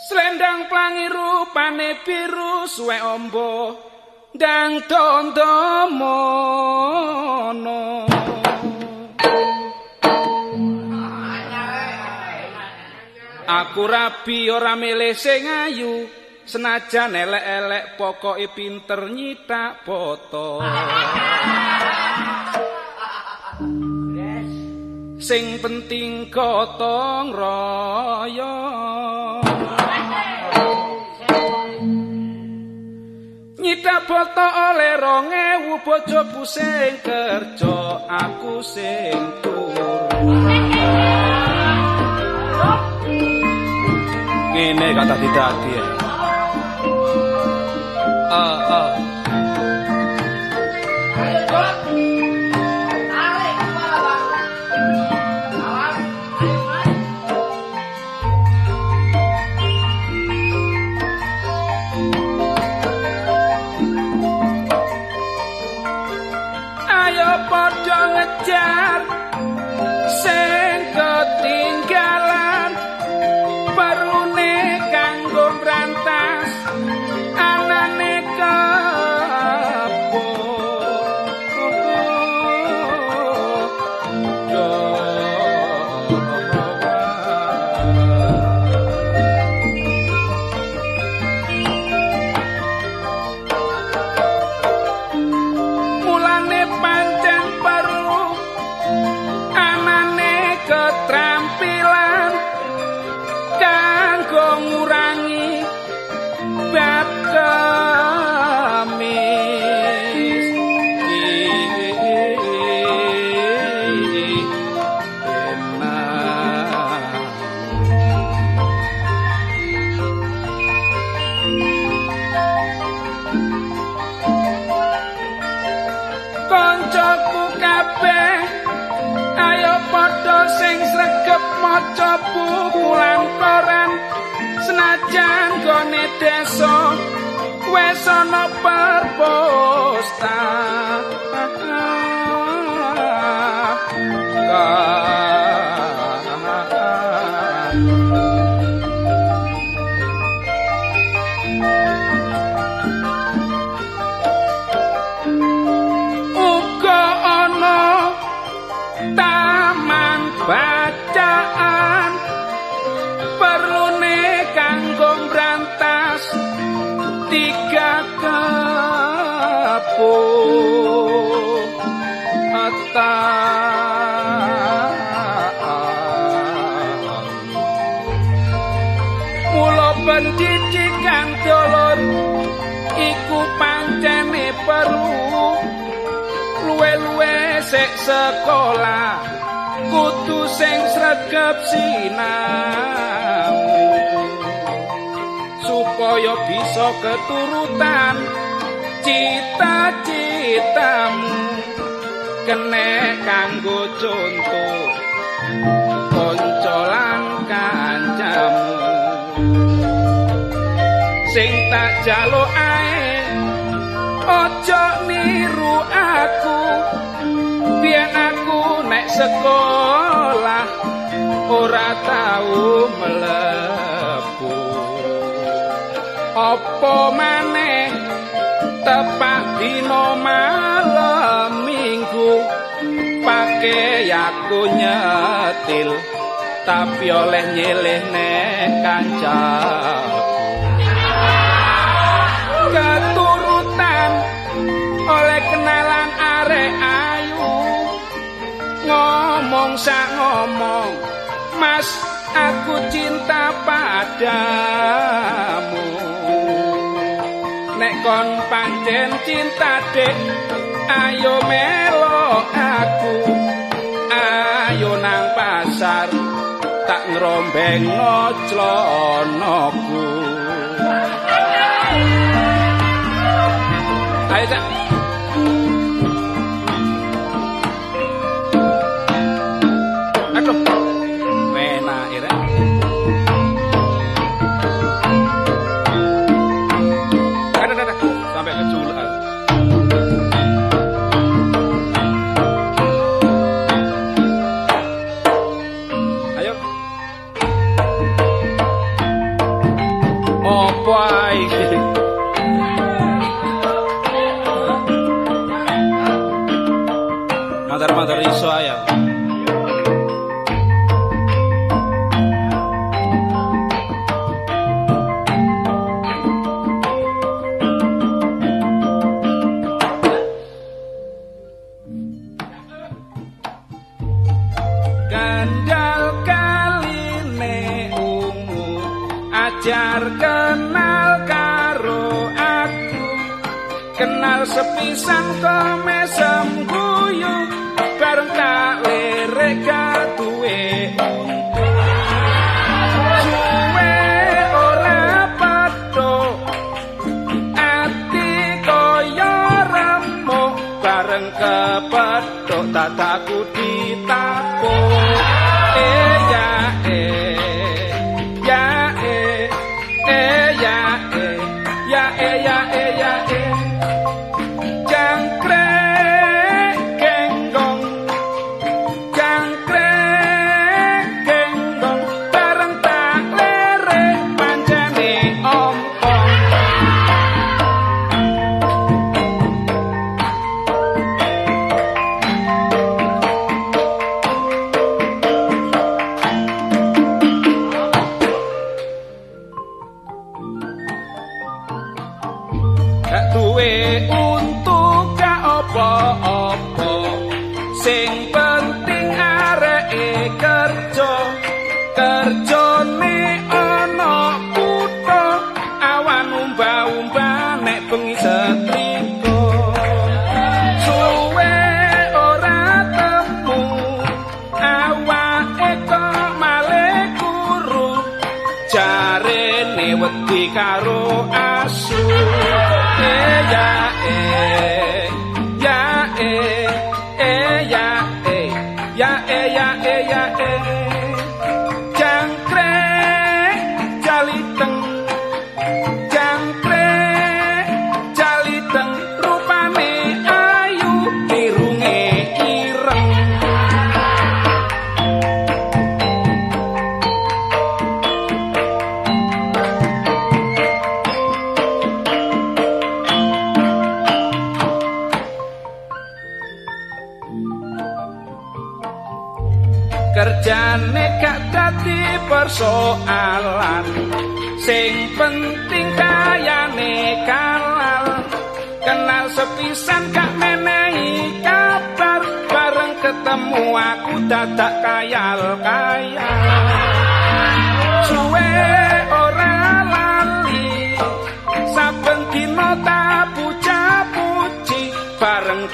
Slendang plangi rupane biru suwe ombo ndang dondomono Aku rabi ora milih sing ayu senajan elek-elek pokoke pinter nyitak foto Sing penting gotong royong Nyita boto oleh rong ewu bojo pusing kerja aku sing turu Ngene kata didadi ya. Ah ah wis ana perpustakaan sekolah kudu sing sregep sinau. Supaya bisa keturutan cita-citamu kene kanggo contoh kanca lan kancamu. Sing tak jaluk ae ojo niru aku biyen aku nek sekolah ora tau mlebu. Apa maneh tepak dino malam minggu pake aku nyetil tapi oleh nyilih nek kancaku ngomong sak ngomong mas aku cinta padamu. Nek kon pancen cinta dek ayo melo aku. Ayo nang pasar tak ngerombeng ngoclonoku. Ayo cak kenal sepisan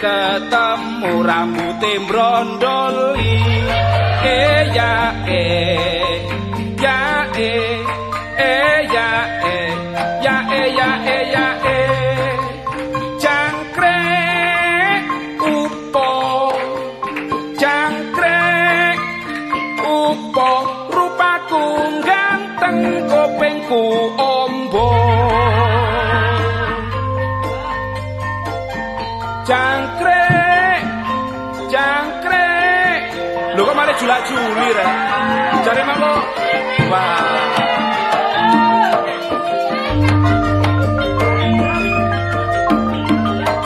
ketemu rambute brondoli eh ya eh ya e e ya e ya e ya e ya e. Jangkre upo. Jangkre upo. Rupaku ganteng kopengku julak-juli rek jare mangko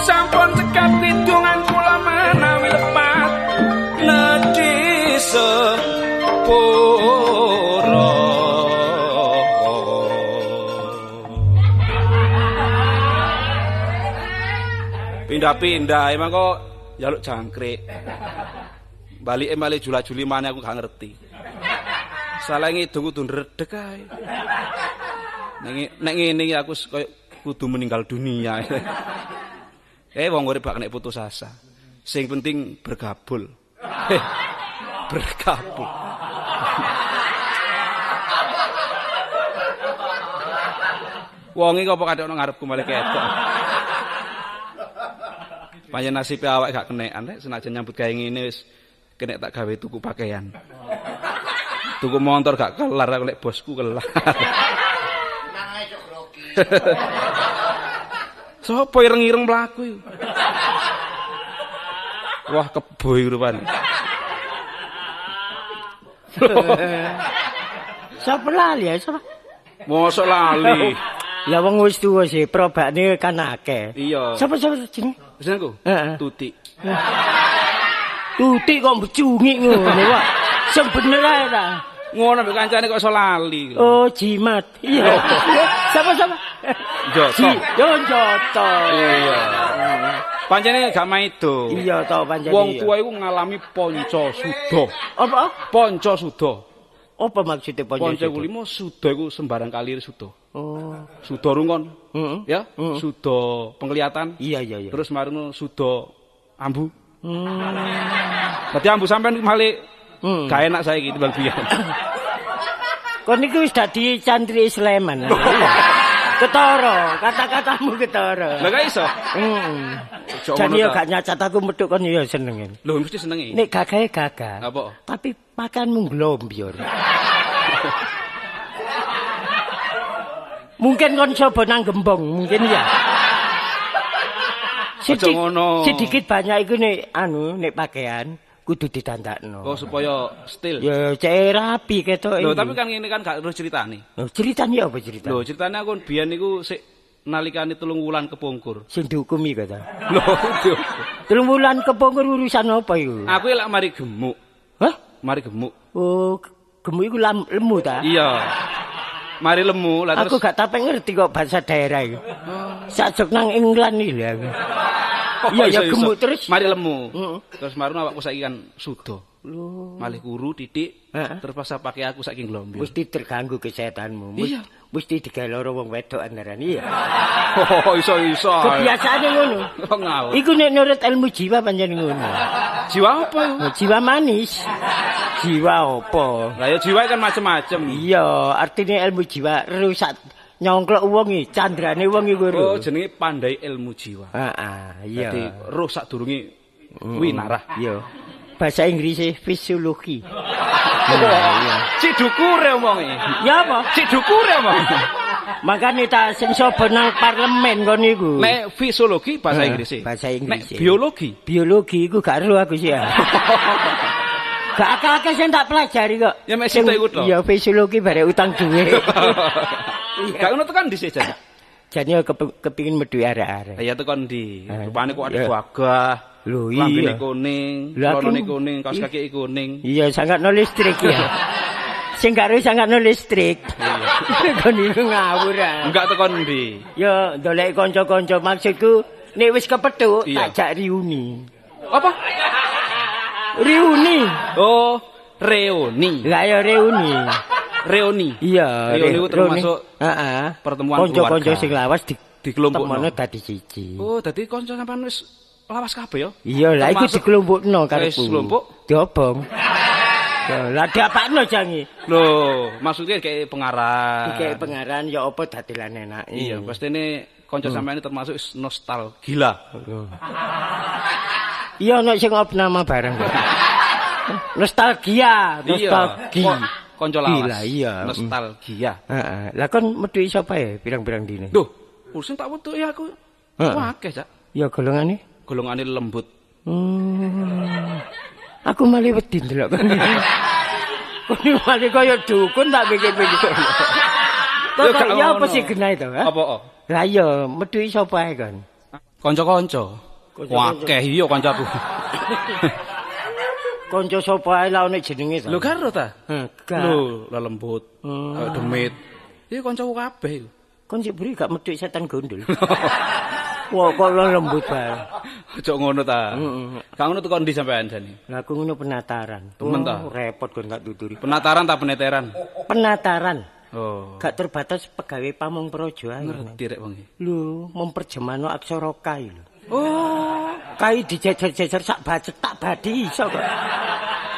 Sampun cekap hidungan kula menawi lepat. Nedi sepuro. Pindah-pindah emang kok jaluk jangkrik Balik emang jula-juli mana aku gak ngerti Salah ngidung kudu ndredeg ae. Nek ngene iki aku koyo kudu meninggal dunia. eh wong urip bak nek putus asa. Sing penting bergabul. bergabul. Wong iki apa kadek nang ngarepku malah ketok. Panjen nasib awak gak kenekan nek senajan nyambut ngene wis kena tak gawe tuku pakaian. tuku motor gak kelar aku lek bosku kelar. Nang ae grogi sapa ireng-ireng mlaku iki wah keboy rupane. Sapa lali ya sapa mosok lali. Ya wong wis tuwa sih probane kan akeh. Iya. Sapa sapa jeneng jenengku? Heeh. Tuti Tutik kok becungik ngono kok. Sing bener ae ta. Ngono mbek kancane kok iso lali. Oh, jimat. Iya. Sama sama. Joto. Yo joto. Iya. Pancene gak maido. Iya to pancen. Wong iya. tua iku ngalami ponco suda. Apa? Ponco suda. Apa maksudnya ponco? Ponco iku limo suda iku sembarang kalir suda. Oh. Suda rungon, Heeh. ya. Mm. Suda penglihatan. Iya iya iya. Terus marino suda ambu. Hmm. Berarti ambu sampean male Hmm. gak enak saiki timbang biyen. Kau niku wis dadi cantri Sleman. Ketara, kata-katamu ketara. Lah gak iso. Heeh. Jan ngono yo gak nyacat aku metu kon yo seneng. Lho mesti senengi. Nek gagahe gagah. Apa? Tapi makanmu glombyur. mungkin kon coba nang gembong, mungkin ya. Ojo ngono. sedikit banyak iku nek anu nek pakaian kudu ditandakno. Oh supaya still. Ya cek rapi ketok Lho iki. tapi kan ngene kan gak terus ceritane. Loh, ceritanya apa cerita? Lho ceritane aku biyen niku sik nalikane telung wulan kepungkur. Sing dihukumi kata. Lho. Telung wulan kepungkur urusan apa iku? Aku lek mari gemuk, Hah? mari gemuk. Oh, gemuk iku lemu ta? Iya. Mari lemu lah Aku terus gak tape ngerti kok bahasa daerah iku. Sajok nang England iki lho aku. Iya, ya gemuk terus. Mari lemu. Terus marun awakku saiki kan sudo. Malih titik. Heeh. Terus pas pakai aku saiki nglombir. mesti terganggu kesehatanmu. Mus- Iya. Mesti digawe loro wong wedok andaran iya. Oh iso iso. Kebiasaane ngono. Oh ngawur. Iku nek nurut ilmu jiwa pancen ngono. Jiwa apa? Nah, Jiwa manis. Jiwa apa? Lah ya jiwa kan macem-macem. Iya, artinya ilmu jiwa rusak nyongklok wong iki, candrane wong iku. Oh jenenge pandai ilmu jiwa. Heeh, iya. Jadi roh sadurunge winarah. Iya. Bahasa Inggris fisiologi. Cik dukure omonge. Ya apa? Cik dukure omonge. Makane ta sing sapa nang parlemen kon niku. Nek fisiologi bahasa Inggris. bahasa Inggris. Nek biologi. biologi iku gak ero aku sih ya. Gak akeh-akeh sing tak pelajari kok. Ya, mek Sing- iku to. Iya, fisiologi bare utang duwe. Gak ngono tekan dhisik jan. Jane yo kepe- kepingin medu arek-arek. Ya tekan di. Eh, Rupane kok ada iya. Lho, Lambene iya. kuning, Lah, celonane kan- kuning, kaos kaki kuning. Iya, sangat no listrik ya. Sing gak ero sangat no listrik. Kon iku ngawur ah. Enggak tekan di. Yo ndolek kanca-kanca maksudku nek wis kepethuk Iya. tak jak riuni. Apa? Riuni. Oh, reuni. Lah ya reuni. Reuni. Iya, Reuni itu termasuk heeh. pertemuan Kanca-kanca keluarga. sing lawas di Dikelompokno. temone dadi siji. Oh, dadi kanca sampean wis lawas kabeh ya? Iya, lah iku Termasuk- dikelompokno Wis karepku. kelompok? Diobong. Ya, lah diapakno jangi. Loh, maksudnya kayak pengarah. Iki pengaran ya apa dadilan enak. Iya, pasti ini kanca sampean ini termasuk is nostalgia. Iya ono sing nama bareng. Nostalgia, nostalgia. Iya. Kanca lawas. Gila, iya. Nostalgia. Heeh. Lah kon metu sapa ya pirang-pirang dine? Duh, urusan tak wetuk ya aku. Wah, akeh, Cak. Ya golongane. Golongane lembut. Hmm. Aku malah wedi ndelok. Kon malah kaya dukun tak pikir-pikir. Kok Ya, apa sih genah itu? Apa? Lah iya, metu sapa ae kon? Kanca-kanca. Kanca-kanca. Wah, akeh iya kancaku. Kanca sapa ae lah nek jenenge to. Lho karo ta? Lho, lembut. Hmm. Demit. Iki kancaku kabeh. Kon sik beri gak metu setan gondol. Wah, kok lo lembut bae. Ojo ngono ta. Heeh. Gak ngono tekan ndi sampean jane. Lah aku ngono penataran. Temen ta? Oh, repot kon gak tuturi. Penataran ta peneteran? Penataran. Oh. Gak terbatas pegawai pamong projo ae. Ngerti rek wong. Lho, memperjemano aksara kai lho. Oh, Kai dijejer-jejer sak bacet tak badi iso kok.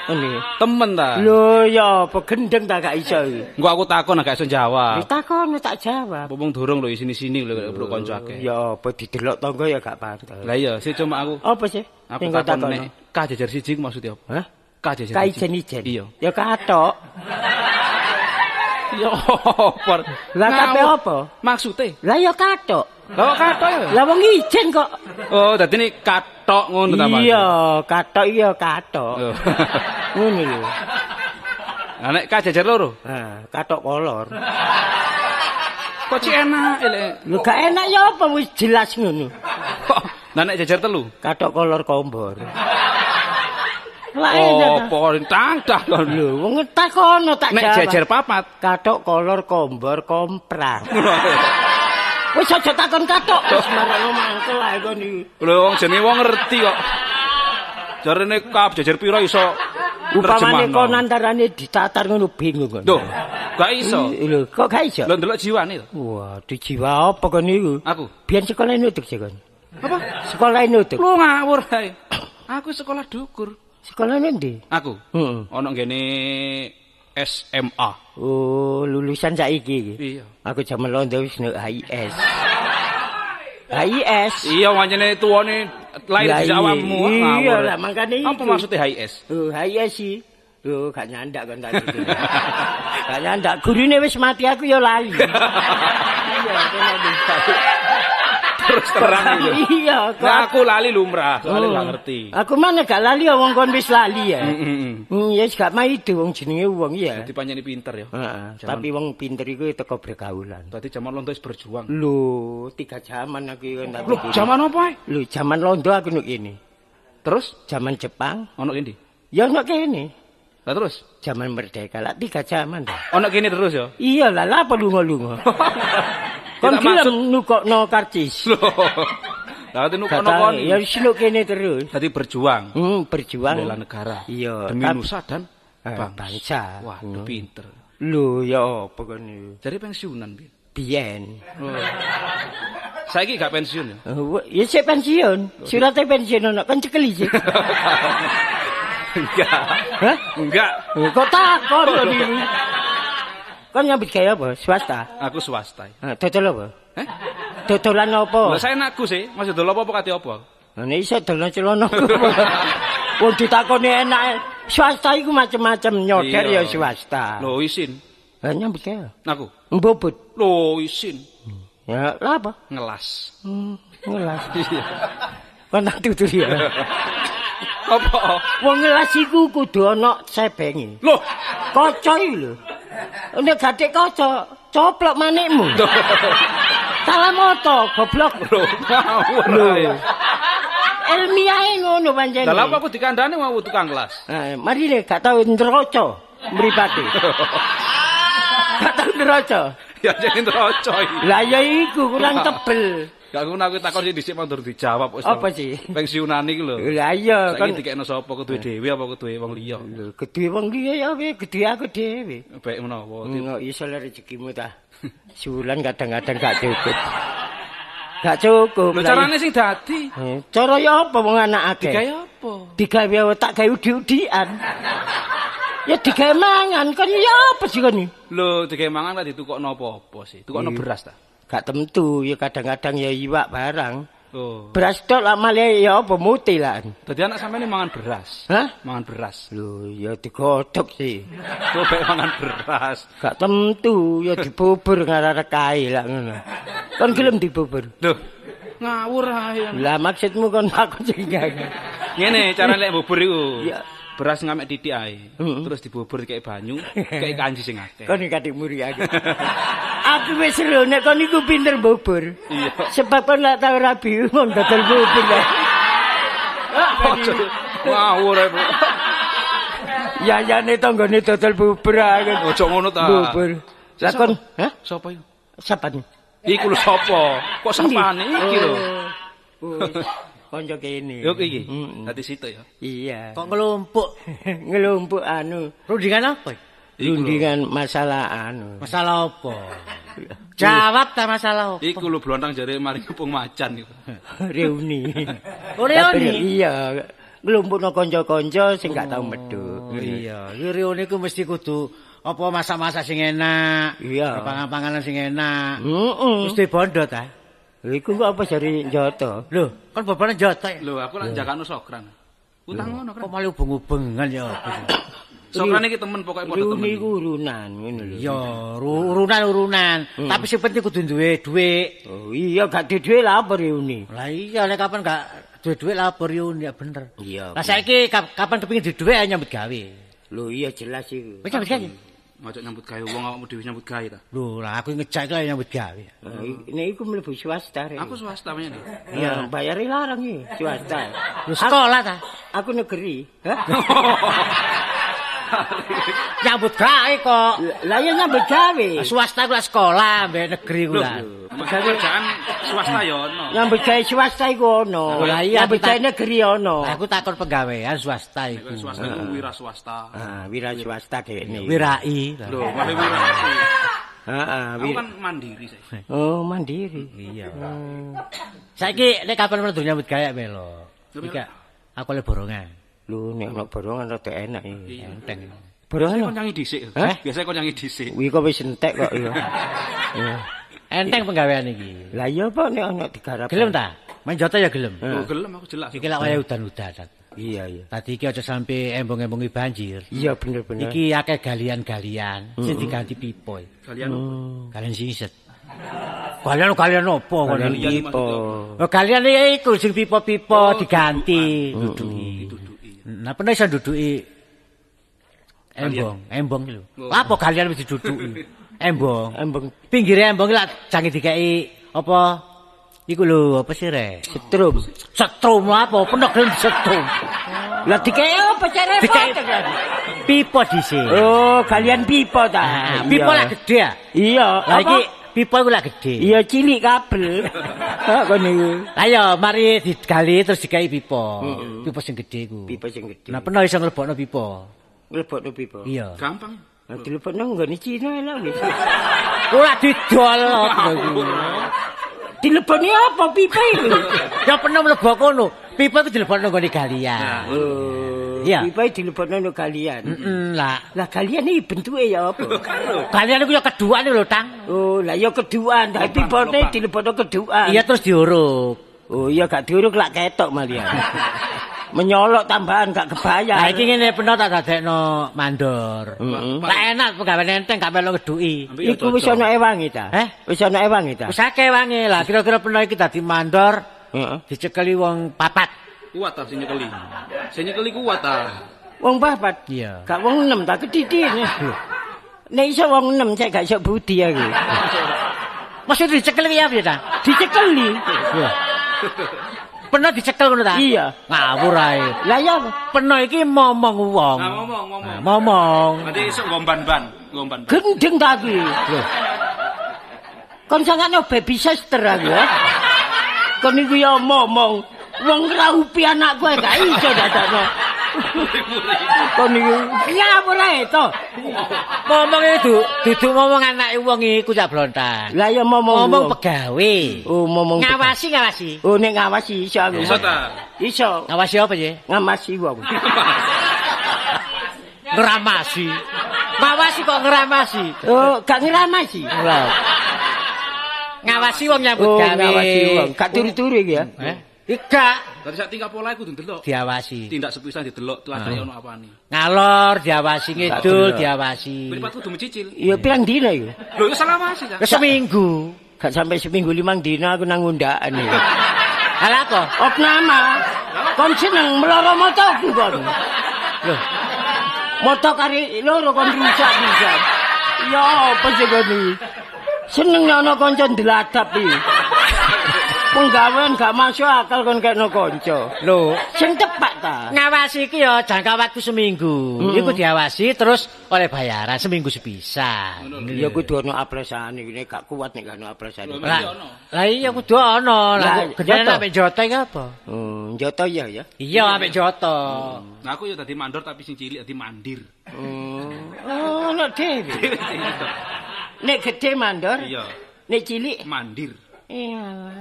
Ini. temen ta. Lho ya apa gendeng tak gak iso iki. Engko aku takon gak iso jawab. Ditakono tak jawab. Wong durung lho sini-sini lho bro kanca akeh. Ya apa didelok tangga ya gak pantes. Lah iya, sih cuma aku Apa sih? aku kok takon nek K jajar siji maksudnya apa? Hah? K jajar Kai siji. jen-ijen. Iya. Ya katok. Ya apa? Lah kabeh Ngawur. apa? Maksude? Lah ya katok. Lah ya? Lah wong ijen kok. Oh, dadi ini katok ngono ta, Mas? Iya, katok iya katok. Oh. Ngono lho. Lah nek K jajar loro, Nah, katok kolor. kok cek enak elek. Lho gak enak ya apa wis jelas ngono. Kok Lah nek jajar telu. Katok kolor kombor. Lah iya ta. Apa tang dah kon. Lho, wong takono tak Nek jawab. jejer papat. katok kolor kombor komprang. Wis aja takon katok, wis marono mangkel ae kon iki. Lho wong jenenge wong ngerti kok. Jarene kap jejer pira iso Upamane kon antarane ditatar ngono bingung kon. Duh, gak iso. Lho, kok gak iso? Lho ndelok jiwane to. Wah, dijiwa apa kon niku? Aku. Biyen sekolah nutuk sih kon. Apa? Sekolah nutuk. Lu ngawur ae. Aku sekolah dukur. Sekolah ndi? Aku. Heeh. Ono ngene SMA. Oh, lulusan saiki iki. Iya. Aku jaman londo wis nek HIS. HIS. Iya wancene tuwane lahir Lah di iya, awakmu. iya, lah, makanya Apa itu. maksudnya HIS? Oh, HIS sih. Oh, gak nyandak kon tadi. gak nyandak. Gurune wis mati aku ya lali. iya, kena bisa. Terus terang gitu. Iya, kok. Nah, aku lali lumrah, soalnya gak ngerti. Aku mana gak lali ya wong kon wis lali ya. Heeh. Hmm, ya wis gak maido wong jenenge wong ya. Dadi panjeni pinter ya. Heeh, tapi wong pinter iku teko pergaulan. Berarti zaman londo wis berjuang. Lho, tiga zaman aku kan pikir. zaman apa ae? Lho, zaman londo aku nuk ini. Terus Zaman Jepang, ono kene. ya nuk ini. Lah terus Zaman merdeka lah tiga zaman ono kene terus ya. Iya lah, lah apa lunga-lunga. Kon gelem nukokno karcis. Lah Kata, kon. ya wis nuk kene terus. Dadi berjuang Hmm, berjuang. bela negara. Iya, Demi tap- nusa dan Eh, bangsa. bangsa. Waduh Hmm. pinter. Lho, ya apa kon? Jadi pensiunan, Bin. Biyen. Oh. Saiki gak pensiun ya? Oh, ya sik pensiun. Suratnya pensiun ono kan cekeli sih. Enggak. Hah? Enggak. Kok takon kok Kon nyambut gawe apa? Swasta. Aku swasta. Ah, dodol apa? Eh? Dodolan apa? Lah saya anakku sih, masih dulu apa kate apa? Nah, ini iso dolan celana ku. Wong ditakoni enak. Swasta iku macam-macam nyoder Iya. ya swasta. Lo isin. Lah nyambut gawe. Aku. Mbobot. Lo isin. Ya, lah apa? Ngelas. Hmm, ngelas. Iya. Kon tak tutur ya. Apa? Wong ngelas iku kudu ana sebenge. Loh, Kaca iki lho. Nek gatek kaca, coplok manikmu. Salah moto, goblok. Lho. Ilmiahe ngono pancen. Lah apa aku dikandani mau tukang kelas? Ah, mari le gak tau nderoco mripate. gak tau nderoco. Ya jeneng trocoy. Lah ya iku kurang tebel. Gak ngono aku takon sih dhisik mandur dijawab wis. Apa sih? Pensiunan iki lho. Lah iya Saiki kan dikekno sapa keduwe dhewe apa keduwe wong liya? Lho, gedhe wong liya ya we gedhe aku dhewe. Baik menawa. Enggak iso rezekimu ta. Sebulan kadang-kadang gak cukup. Gak cukup. Lho carane sing dadi. Eh, Cara ya apa wong anak akeh? Digawe apa? Digawe tak gawe udi-udian. ya digawe mangan kan ya apa sih kan? Lho digawe mangan kok ditukokno apa-apa sih? Tukokno beras ta? Gak tentu ya kadang-kadang ya iwak barang. Oh. Beras tok lah malah ya apa muti lah. Dadi anak sampeyan mangan beras. Hah? Mangan beras. Lho ya digodhog sih. Kok mangan beras. Gak tentu ya dibubur ngarep kae lah ngono. Kan gelem dibubur. Lho, ngawur ae. Lah maksudmu kon aku sing gak. Ngene cara lek bubur iku. Iya. Beras ngamek titik ae. Terus dibubur kayak banyu, kayak kanji sing akeh. Kon kadek muri aku. aku wis seru nek kon iku pinter bubur. Iya. Sebab kon lak tau rabi mon dodol bubur. Ngawur ae. Bu. Ya ya ne tanggane dodol bubur aku. Ojo ngono ta. Bubur. Lah kon, hah? Sopo iku? Sapa nih? Iku lho sapa? Kok sapane iki lho? Oh, Konco kene. Yo iki. Dadi situ ya. Iya. Kok ngelumpuk? Ngelumpuk anu. Rundingan apa? Rundingan masalah anu. Masalah apa? Jawab ta masalah apa? Iku lho blontang jare mari kepung macan iku. Reuni. Oh, reuni? Tapi, Iya. Ngelumpukno kanca-kanca sing gak tau medhuk. Oh iya, iki reuni ku mesti kudu apa masak-masak sing enak, Iya. pangan-panganan sing enak. Heeh. Mesti bondo ta? Iku kok apa jari Joto? Lho, kan bobone joto. Lho aku lak jakano sokran. Utang ngono Kok kan. malah ubeng-ubengan ya apa sih? Sokran iki temen pokoke padha temen. Reuni ku urunan ngono lho. Ya, ru- urunan-urunan. Tapi sing penting kudu duwe dhuwit. Oh iya gak duwe lah apa reuni. Lah iya nek kapan gak duwe dhuwit lah apa reuni ya bener. Iya. Lah saiki kap- kapan kepengin duwe dhuwit nyambut gawe. Lho iya jelas iku. Wis nyambut gawe. ngajak nyambut gawe wong awakmu dhewe nyambut gawe ta. Lho, lah aku ngejak kok nyambut gawe. Ini iku mlebu swasta rek. Aku swasta menyang ndi. Iya, bayare larang iki swasta. Lho sekolah ta? Aku negeri. Hah? Nyambut gawe kok. Lah ya nyambut gawe. Swasta ku lah sekolah, mbek negeri ku Lho, lah. pekerjaan swasta ya ono. Nyambut gawe swasta iku ono. Lah iya, Nyambut gawe negeri ono. Aku takon pegawaian swasta iku. Swasta iku wira swasta. Ah, wira swasta kene. Wirai. Lho, malah wira. Heeh, Aku kan mandiri saya. Oh, mandiri. Iya. Saiki nek kapan metu nyambut gawe melo. Lho, Iki aku le borongan. Lu nek ono borongan rada enak Iya. iki. Enteng. Borongan. Kon nyanyi dhisik. Hah? Biasanya kon nyanyi dhisik. Wi kok wis entek kok ya. Iya. Enteng penggawean iki. Lah iya apa nek ono digarap. Gelem ta? Main jota ya gelem. Oh, gelem aku jelas. Iki lak waya udan-udan. Iya, iya. Tadi iki aja sampe embong-embongi banjir. Iya bener-bener. Iki akeh galian-galian sing diganti pipo. Kalian Kalian sing iset. Kalian kalian opo? Kalian pipo. Oh, kalian iku sing pipo-pipo diganti duduki. Nah, pernah iso duduki embong, embong lho. Oh. Apa kalian wis diduduki? Embong. Embeng Pinggire embong lak jange dikeki apa? Iku lho, apa sih rek? setrum. Setrum apa? Pernah gelem setrum. Lah dikek apa cara Dikeki pipo dhisik. Oh, kalian pipo ta? Nah, pipo lak gede ya. Iya, Lah apa? iki pipo iku lak gede. Iya cilik kabel. Ha kon niku. Lah ya mari digali terus dikeki pipo. Pipo sing gede iku. Pipo sing gede. Nah, pernah iso nglebokno pipo. Mlebokno pipo. Iya. Gampang. Lah dilebokno nggone Cina lah wis. Ora didol iku. Dileboni apa pipa itu? Ya pernah mlebok kono. Pipo iku dilebokno nggone galian. Oh, Iya. pipa dilebokno no kalian. Heeh, lah. Lah kalian iki bentuke ya apa? Galian iku ya keduan lho, Tang. Oh, lah ya keduaan, tapi pipone dilebokno keduaan. Iya terus diuruk. Oh iya gak diuruk lak ketok malian. Menyolok tambahan gak kebayar. Lah iki ngene pernah tak dadekno mandor. Lah enak pegawe enteng gak melu ngeduki. Ya Iku wis ana ewangi ta? Eh? Wis ana ewangi ta? Wis akeh wangi lah, kira-kira pernah iki dadi mandor Heeh. dicekeli wong papat. Kuat ta sing nyekeli. Sing nyekeli kuat ta. Wong papat. Iya. Gak wong enam ta kedidin. Nek iso wong enam saya gak iso budi aku. Maksud dicekeli ya piye ta? Dicekeli. Pernah dicekel ngono ta? Iya. Ngawur ae. Lah ya Pernah iki momong wong. Nah, ngomong, ngomong. Nah, momong. Nanti iso ngomban-ban, ngomban. gendeng ta aku. Kon sangat baby sister aku ya. Kon iku ya momong. Wong ngraupi anakku ae gak iso dadakno. Kon iku ngawur ae to. Momong itu dudu ngomong anake wong iku cak blontan. Lah ya momong. Ngomong wong. pegawe. Oh momong. Ngawasi ngawasi. Oh nek ngawasi iso aku. Iso ta? Iso. Ngawasi apa ya? Ngamasi wong. Ngeramasi. Ngawasi kok ngeramasi. Oh, gak ngeramasi. Ngawasi wong nyambut Oh, gawe. ngawasi wong. Gak turu-turu iki ya. Eh? Ika Dari sak tingkah pola iku ndelok. diawasi. Tindak sepisan didelok teladae ono apane. Ngalor diawasi, ngidul diawasi. Mripat kudu mencicil. Iya pirang dina iku? Lho ya salah ta. Wis seminggu. Gak sampai seminggu limang dina aku nang undaan iki. Ala apa? Opnama. Kon seneng meloro motoku kon. Loh, Moto kari loro kon rusak bisa. Ya apa sih kon iki? Seneng ana kanca ndladap iki. Penggawean gak masuk akal kon kekno kanca. lho, Sing tepak ta? ngawasi iki ya jangka waktu seminggu. Mm. Iku diawasi terus oleh bayaran seminggu sepisan. Ya kudu ana apresane iki nek gak kuat nek gak ana apresane. Lah, Iya, lah iya kudu ono. Lah ambek joto iki apa? Oh, njoto ya ya. Iya ambek joto. Nah aku ya tadi mandor tapi sing cilik dadi mandir. Oh, oh nek dhewe. Nek gede mandor, Iya, nek cilik mandir. Iya.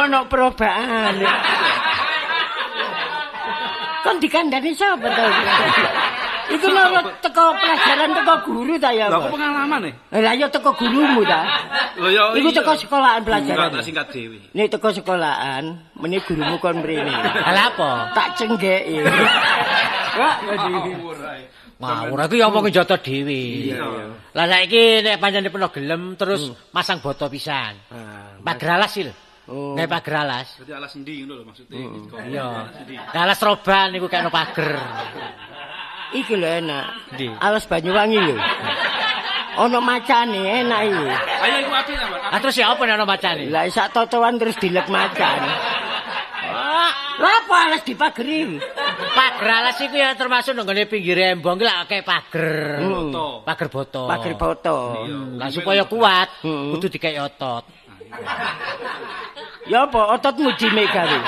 Ono perobaan. Kon dikandani sapa to? Iku lho teko pelajaran teko guru ta ya. Lah pengalaman e. Eh, Lah ya teko gurumu ta. Lho ya Iku teko sekolahan Enggak pelajaran. tak singkat dhewe. Nek teko sekolahan, meni gurumu kon mrene. Lah apa? Tak cenggeki. Wah, Ngawur aku ya omong joto dhewe. Iya. Lah saiki nek pancen peno gelem terus masang boto pisan. Ah, Pagralas sih. lho. Oh. Gawe pager alas. Dadi alas endi ngono lho maksudnya. Iya. Alas roban niku kena pager. Iki lho enak. Ndi? Alas Banyuwangi lho. Ono macane enak iki. Ayo iku apik ta, Pak? Ah terus ya apa nek ana macane? Lah sak totoan terus dilek macan. Wah, Lah apa alas dipageri? Pager alas iku ya termasuk nang ngene pinggir embong ki lak kayak pager. Foto. Pager boto. Pager foto. Lah supaya kuat Hmm. kudu dikek otot. Ya apa ototmu dimegawe?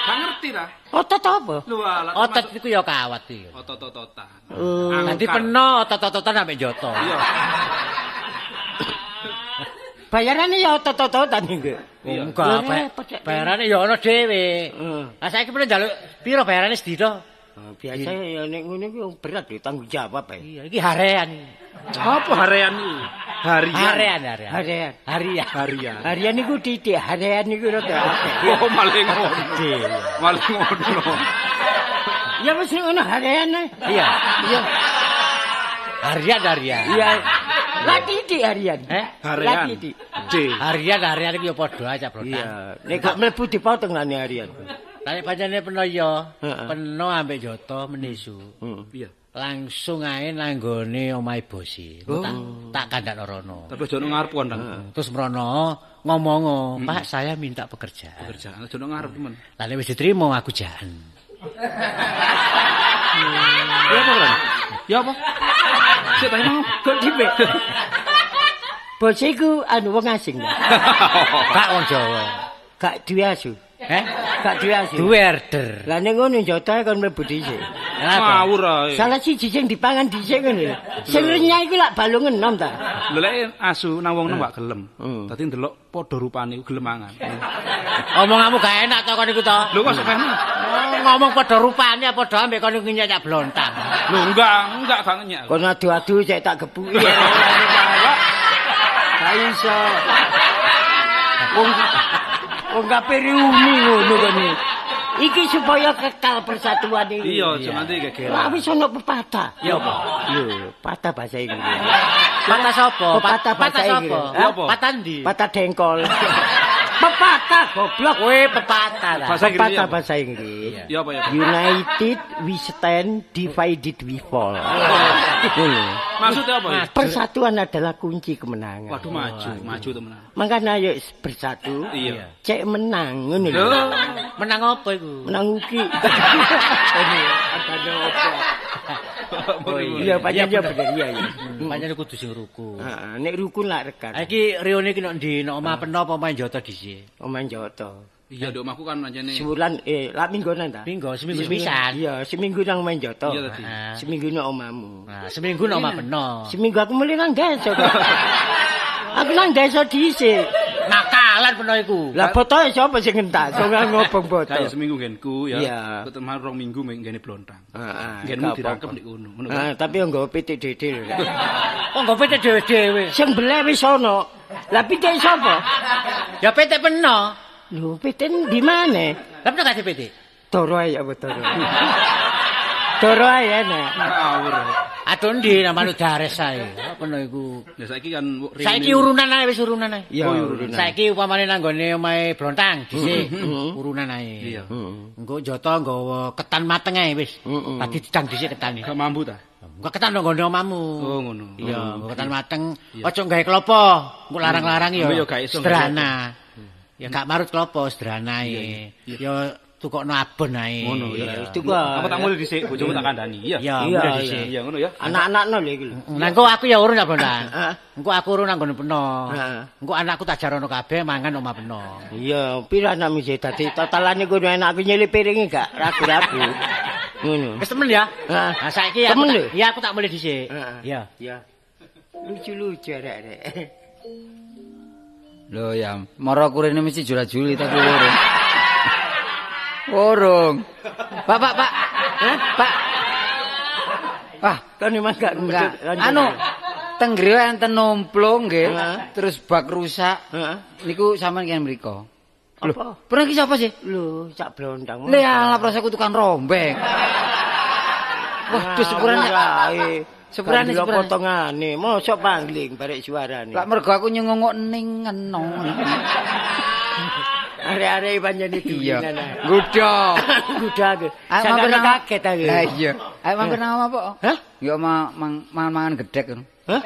Gak ngerti ta? Otot apa? Lho alat Otot iku ya kawat iki. otot-ototan. Oh, Nanti peno otot-ototan sampe joto. Iya. bayarane ya otot-ototan iki. Repot, Cek. Bayarane ya ana dhewe. Heeh. Lah saiki pernah njaluk piro bayarane sedina? Oh, biasa ya nek ngono iki berat lho tanggung jawab ae. Iya, iki harean. Apa harian iki? Harian. Harean, harean. Harian. Harian. Harian. Harian niku titik, harian niku akeh. Oh, maling ngono. Maling ngono. Ya wis ngono harian ae. Iya. Iya. Harian, harian. Iya. Lah titik harian. Eh? Harian. titik. D. Harian, harian iki ya padha aja, Bro. Iya. Nek gak mlebu dipotong lah nek harian. Nek pancene peno ya, peno ambek joto menisu. Heeh. Iya. Langsung ae nanggone omahe bosi. Tak tak kandhak rono. Tapi aja nang ngarep kondang. Terus merono ngomong, "Pak, saya minta pekerjaan." Kerjaan aja nang ngarep temen. Lah nek wis diterima aku jan. Ya apa, Bro? Ya apa? Sik tanya mau. Kok dibe? Bos iku anu wong asing. Kak wong Jawa. Gak duwe asu. Eh? Gak duwe asu. Duwe order. Lah ning ngono joto kon mlebu dhisik. Ngawur ae. Salah siji sing dipangan dhisik ngono. lho. Sing renyah iku lak balung enom ta. Lha lek asu nang wong nang gak gelem. Hmm. Dadi ndelok padha rupane iku gelem mangan. Omonganmu gak enak to kon iku to. Lho kok sampean? Oh, ngomong padha rupane padha ambek kon iku nyenyak blontang. Lho enggak, enggak gak ngenyak. Kon adu-adu cek tak gebuki. Gak iso. Wong wong kabeh reuni ngono kan. Iki supaya kekal persatuan iki. Iya, aja nanti Lah gegeran. wis ono pepatah. Ya apa? Lho, patah bahasa Inggris. Patah sapa? Pepatah bahasa? Inggris. Patah ndi? Patah dengkol. pepatah goblok. Kowe pepatah ta. Bahasa Inggris Pepatah apa? bahasa Inggris. Ya apa ya? United we stand, divided we fall. Maksudnya apa ya? Persatuan adalah kunci kemenangan. Waduh maju, maju temenan. Makanya ayo bersatu. Iya. Cek menang ngono lho. Menang apa iku? Menang uki. Ada apa? Oh, Iya, panjang ya bener iya iya. Pancen kudu sing ruku. Heeh, nek rukun lak Ha rekan. iki rione iki nek ndi? Nek omah peno apa main joto dhisik? Omahan Joto. Iya, dok omahku kan anjene. Sebulan eh lak mingguan ta? Minggu seminggu sepisan. Iya, seminggu nang main Joto. Iya tadi. Seminggu nang omamu. Nah, seminggu nek omah peno. Seminggu aku mulai nang desa. aku nang desa dhisik. Nakalan peno iku. Lah fotoe sapa sing entak? Sing ngobong foto. Kayak seminggu nggenku ya. Iya. Ketemu rong minggu mek ngene blontang. Heeh. Nggenmu gak dirangkep apa-apa. di kono. Ngono kan? Ah, tapi nggo pitik dede lho. Kok nggo pete dhewe-dhewe? Sing beleh wis ono. Lah pitik sapa? Ya pete peno. Lho, pitik di mana? Lah peno gak pete? Toro ae apa toro? Toro ae enak. Ngawur. Aduh ndi namane dares ae. Apa iku? Ya saiki kan Saiki urunan ae wis urunan ae. Iya, urunan. Saiki upamane nang gone omahe blontang dhisik urunan ae. Iya. Heeh. Engko joto nggawa ketan mateng ae wis. Tadi didang dhisik ketan iki. Gak mampu ta? Engko ketan nang gone omamu. Oh, ngono. Iya, Oh, ketan mateng. Aja gawe klopo. Engko larang-larang ya. Engko ya gak iso Sederhana. Ya gak marut klopo sederhana ae. Ya tukokno abon ae. Ngono ya. Iya, itu gua. Apa tak mulai dhisik bojomu tak kandhani. Iya. Ya, Iya, dhisik. Iya ngono ya. Anak-anakno lho iki lho. Nah, engko aku ya urun ya, Bondang. Heeh. Engko aku urun nang gone peno. Engko anakku tak jarono kabeh mangan omah peno. Iya, pira anakmu sih dadi totalane kudu enak aku nyelip piringe gak ragu-ragu. Ngono. Wis temen ya? Nah, saiki aku tak- lho? Iya, aku tak mulai dhisik. Iya. Iya. Lucu-lucu arek-arek. Lho ya, mara kurene mesti jura-juli tapi urung. Urung. Pak, Pak, Pak. Hah? Pak. Wah, Kan memang gak enggak. Anu, teng griya enten nomplung nggih. Terus bak rusak. Heeh. Niku sampean kene mriko. Lho, Apa? pernah ki sapa sih? Lho, sak blondang. Lha ala prasaku tukang rombeng. Waduh, sepurane. Sepurane, Sepurane sepurane. potongane, mosok pangling barek suarane. Lah mergo aku nyengongok ning ngeno. Arek-arek panjene Iya. duwinan. Gudo. Sakane mampir nang- kaget aku. Lah iya. Ayo mampir nang apa? Hah? Ya ma- mang- mangan-mangan gedhek ngono. Hah?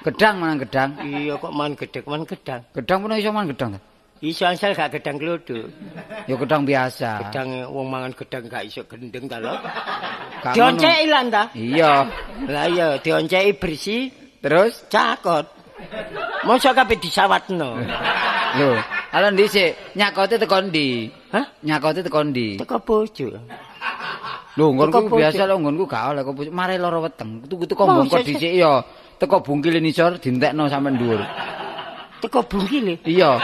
Gedang mangan gedang. Iya kok man gedek, man gedang. Gedang pun iso mangan gedang ta? Iso asal gak gedang klodok. Ya gedang biasa. Gedang wong mangan gedang gak iso gendeng ta lho. Gak ngono. Dionceki lan ta? Iya. Lah iya dionceki bersih Terus cakot. Mosok kabeh disawatno. lho, ala dhisik nyakote teko ndi? Hah? Nyakote teko ndi? Teko bojo. Lho, nggonku Teko biasa lho, nggonku gak oleh kok pojok. mare lara weteng. Tuku teko sih? dhisik ya. Teko bungkil nisor dintekno sampe dhuwur. Teko bungkile. Iya.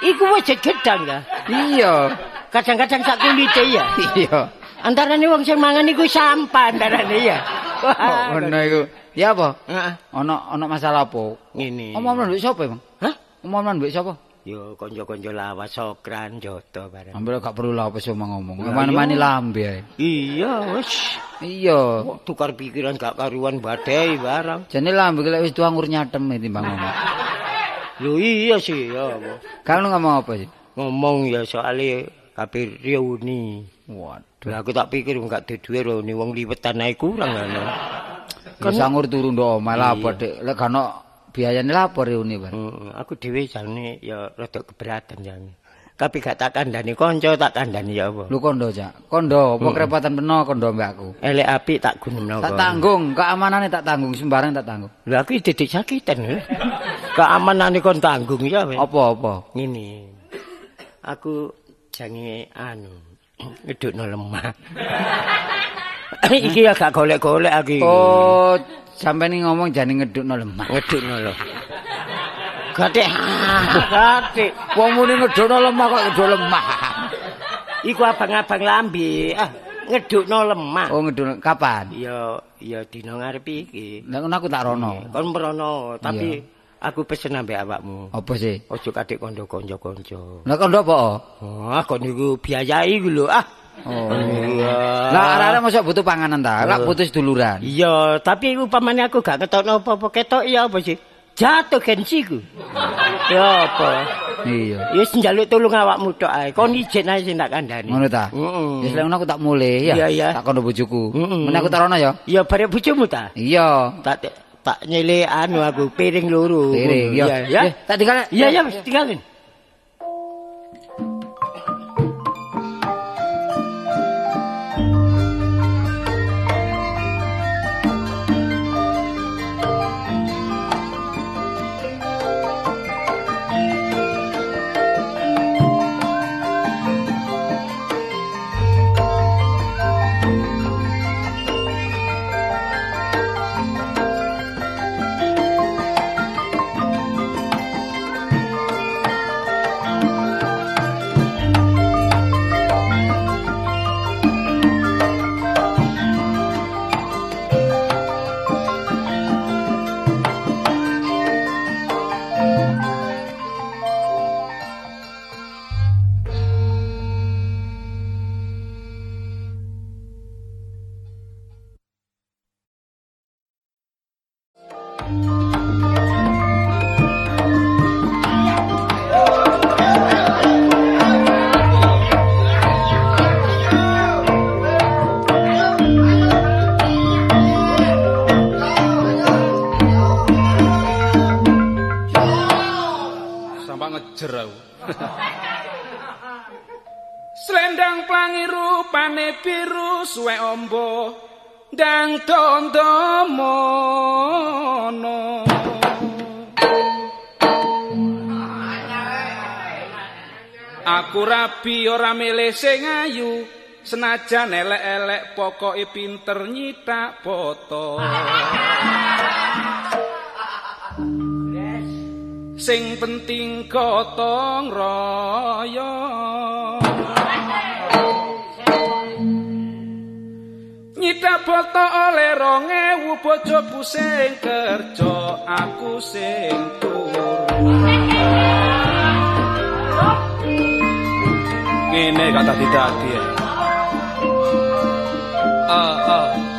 Iku wis gedang ta. Iya. Kadang-kadang sak kulite ya. Iya. Antarane wong sing mangan iku sampah antarane ya. Kok ngono iku. Ya apa? Heeh. Ana ana masalah apa? Ngene. Omongan mbek sapa, Bang? Hah? Omongan mbek sapa? Yo kanca-kanca lawas sokran joto bareng. Ambil gak perlu lah apa sih ngomong. Lah, Mana-mana lambe ae. Iya, wis. Iya. Tukar pikiran gak karuan badai barang. Jane lambe lek wis tuang ngur nyatem e timbang ngomong. Lho iya sih ya. lu ngomong apa sih? Ngomong ya soalnya kabeh reuni. Waduh. Lah aku tak pikir gak duwe reuni wong liwetan ae kurang ngono. Kan sangur turu ndok malah Iya. apa Dik? Lek gak biayane lapor reuni, Bang. Heeh, aku dhewe jane ya rada keberatan jane. Tapi gak tak kandhani kanca tak kandhani ya apa. Lu kondo, Cak. Kondo, apa kerepatan peno kondo mbak aku. Elek apik tak gunemno. Tak tanggung, keamanannya tak tanggung, sembarang tak tanggung. Lah aku didik sakitan lho. Keamanane kon tanggung ya weh. Apa-apa? Ngene. Aku jange anu ngedukno lemah. iki ya gak golek-golek aku. Oh, sampai nih ngomong jani ngedukno lemah. ngedukno lho. Gatik. Gatik. Wong muni ngedukno lemah kok ngeduk lemah. Iku abang-abang lambe. Ah, ngedukno lemah. Oh, ngedukno kapan? Ya ya dina ngarep iki. Lah ngono aku tak rono. Kon merono, tapi aku pesen ambek awakmu. Apa sih? Ojo kadek kondo kanca-kanca. Lah kondo apa? Wah, kon niku biayai iku lho. Ah. Oh. Iya. Lah arek-arek mosok butuh panganan ta? Lah butuh seduluran. Iya, tapi upamane aku gak ketokno apa-apa ketok ya apa sih? Jatuh gensiku. ya apa? Iya. Ya wis njaluk tulung awakmu tok ae. Kon ijen ae sing tak kandhani. Ngono ta? Heeh. Wis lek aku tak mulai ya. Iya, iya. Tak kondo bojoku. Meneh aku tak rono ya. Ya bare bojomu ta? Iya. Tak tak nyele anu aku piring loro. Piring ya. Iya, ya. Eh, Tak tinggal. Iya, ya wis tinggalin. Suwe ombo ndang tondo mono. Aku rabi ora milih sing ayu senajan elek-elek pokoke pinter nyitak foto. Sing penting gotong royong. Foto oleh rong ewu bojoku sing kerja aku sing turu. Ngene gak tadi dadi ya. Ah ah.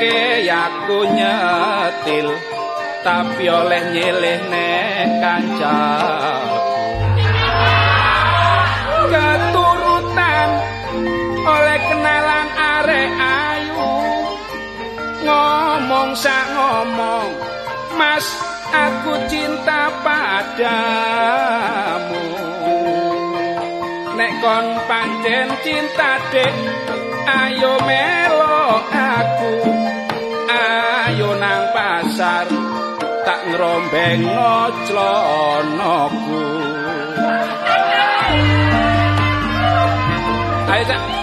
ke aku nyetil tapi oleh nyilih ne kancaku. Keturutan oleh kenalan arek ayu. Ngomong sak ngomong mas aku cinta padamu. Nek kon pancen cinta dek ayo melo aku ayo nang pasar tak ngrombeng nclonoku ayo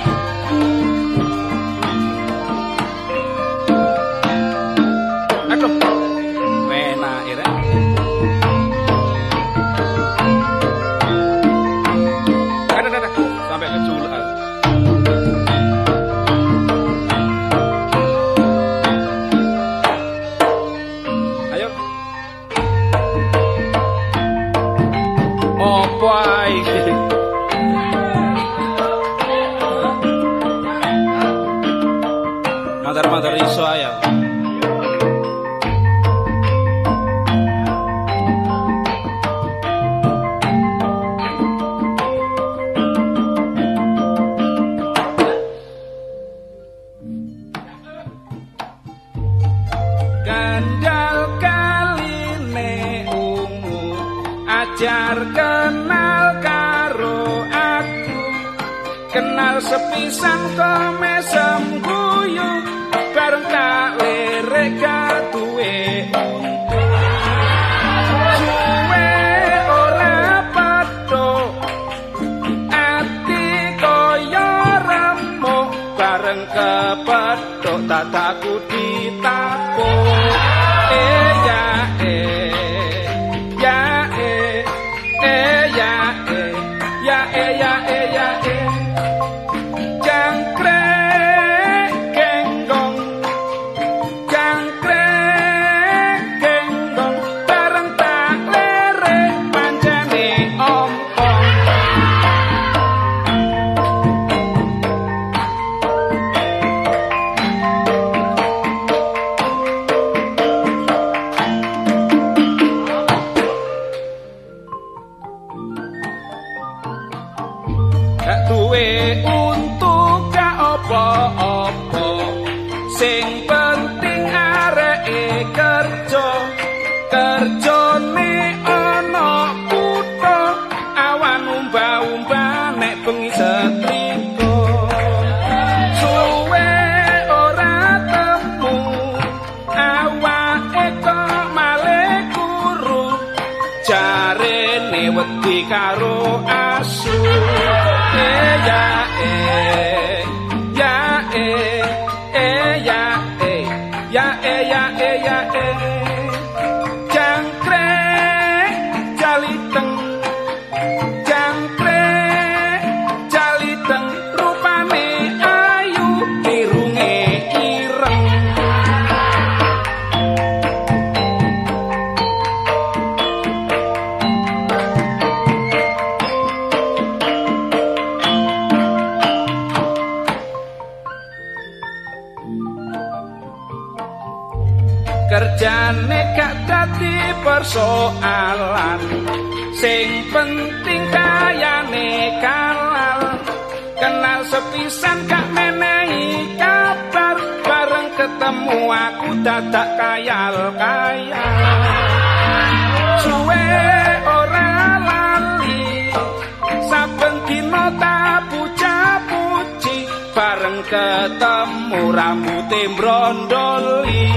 rambute brondoli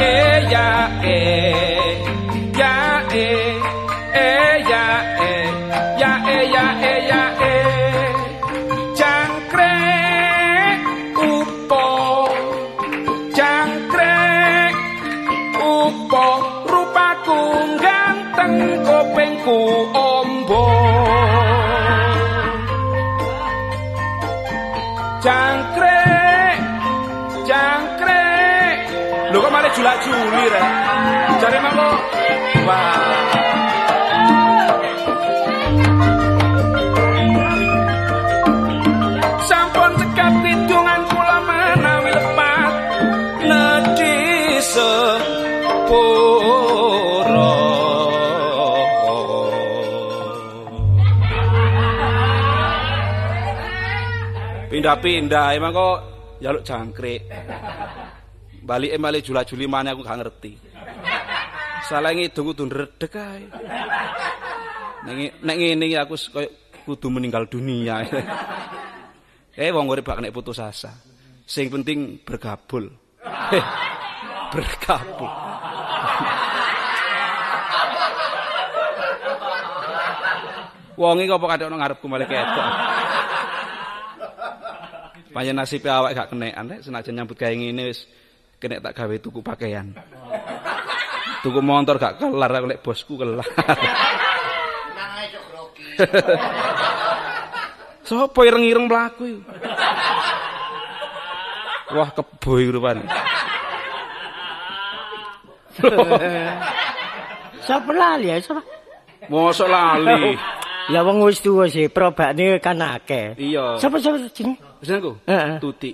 eh julak juli re cari mangko wah sampun cekap hitungan kula menawi lepat nedhi sepuro. Pindah-pindah emang kok jaluk jangkrik balik emale jula-juli mana aku gak ngerti salah kudu ndredeg ae nek nek ngene iki aku koyo kudu meninggal dunia Eh wong gak kena putus asa. Sing penting bergabul. bergabul. Wong iki apa kadang ngarepku malah ketok. Panjen nasibe awak gak kenekan rek senajan nyambut ngene wis kena tak gawe tuku pakaian. Tuku motor gak kelar aku lek bosku kelar. Nang ae cok grogi. Sopo ireng-ireng mlaku? Wah, kebo iku rupane. Sapa lali ya, sapa? Mosok lali. Ya wong wis tuwa sih, probane kan akeh. Iya. Sapa sapa jeneng? Senengku? Heeh. Tuti.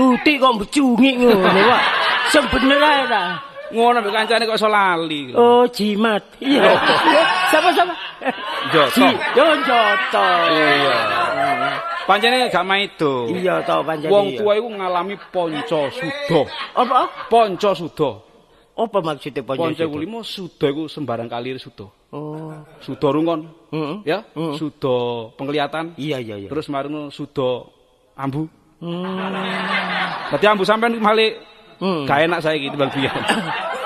Tuti kok becungi ngono wae. Sing bener ae ta. Ngono mbek kancane kok iso lali. Oh, jimat. Iya. Sapa sapa? Joto. Yo Joto. Iya. Pancene gak maido. Iya to pancen. Wong tua iku ngalami ponco suda. Apa? Ponco suda. Apa maksudnya ponco? Ponco itu? iku limo suda iku sembarang kali suda. Oh. Suda rungon, Heeh. ya. Mm. Suda penglihatan. Iya iya iya. Terus marino suda ambu. Hmm. Dadi ambu sampean malih Hmm. gak enak saiki timbang biyen.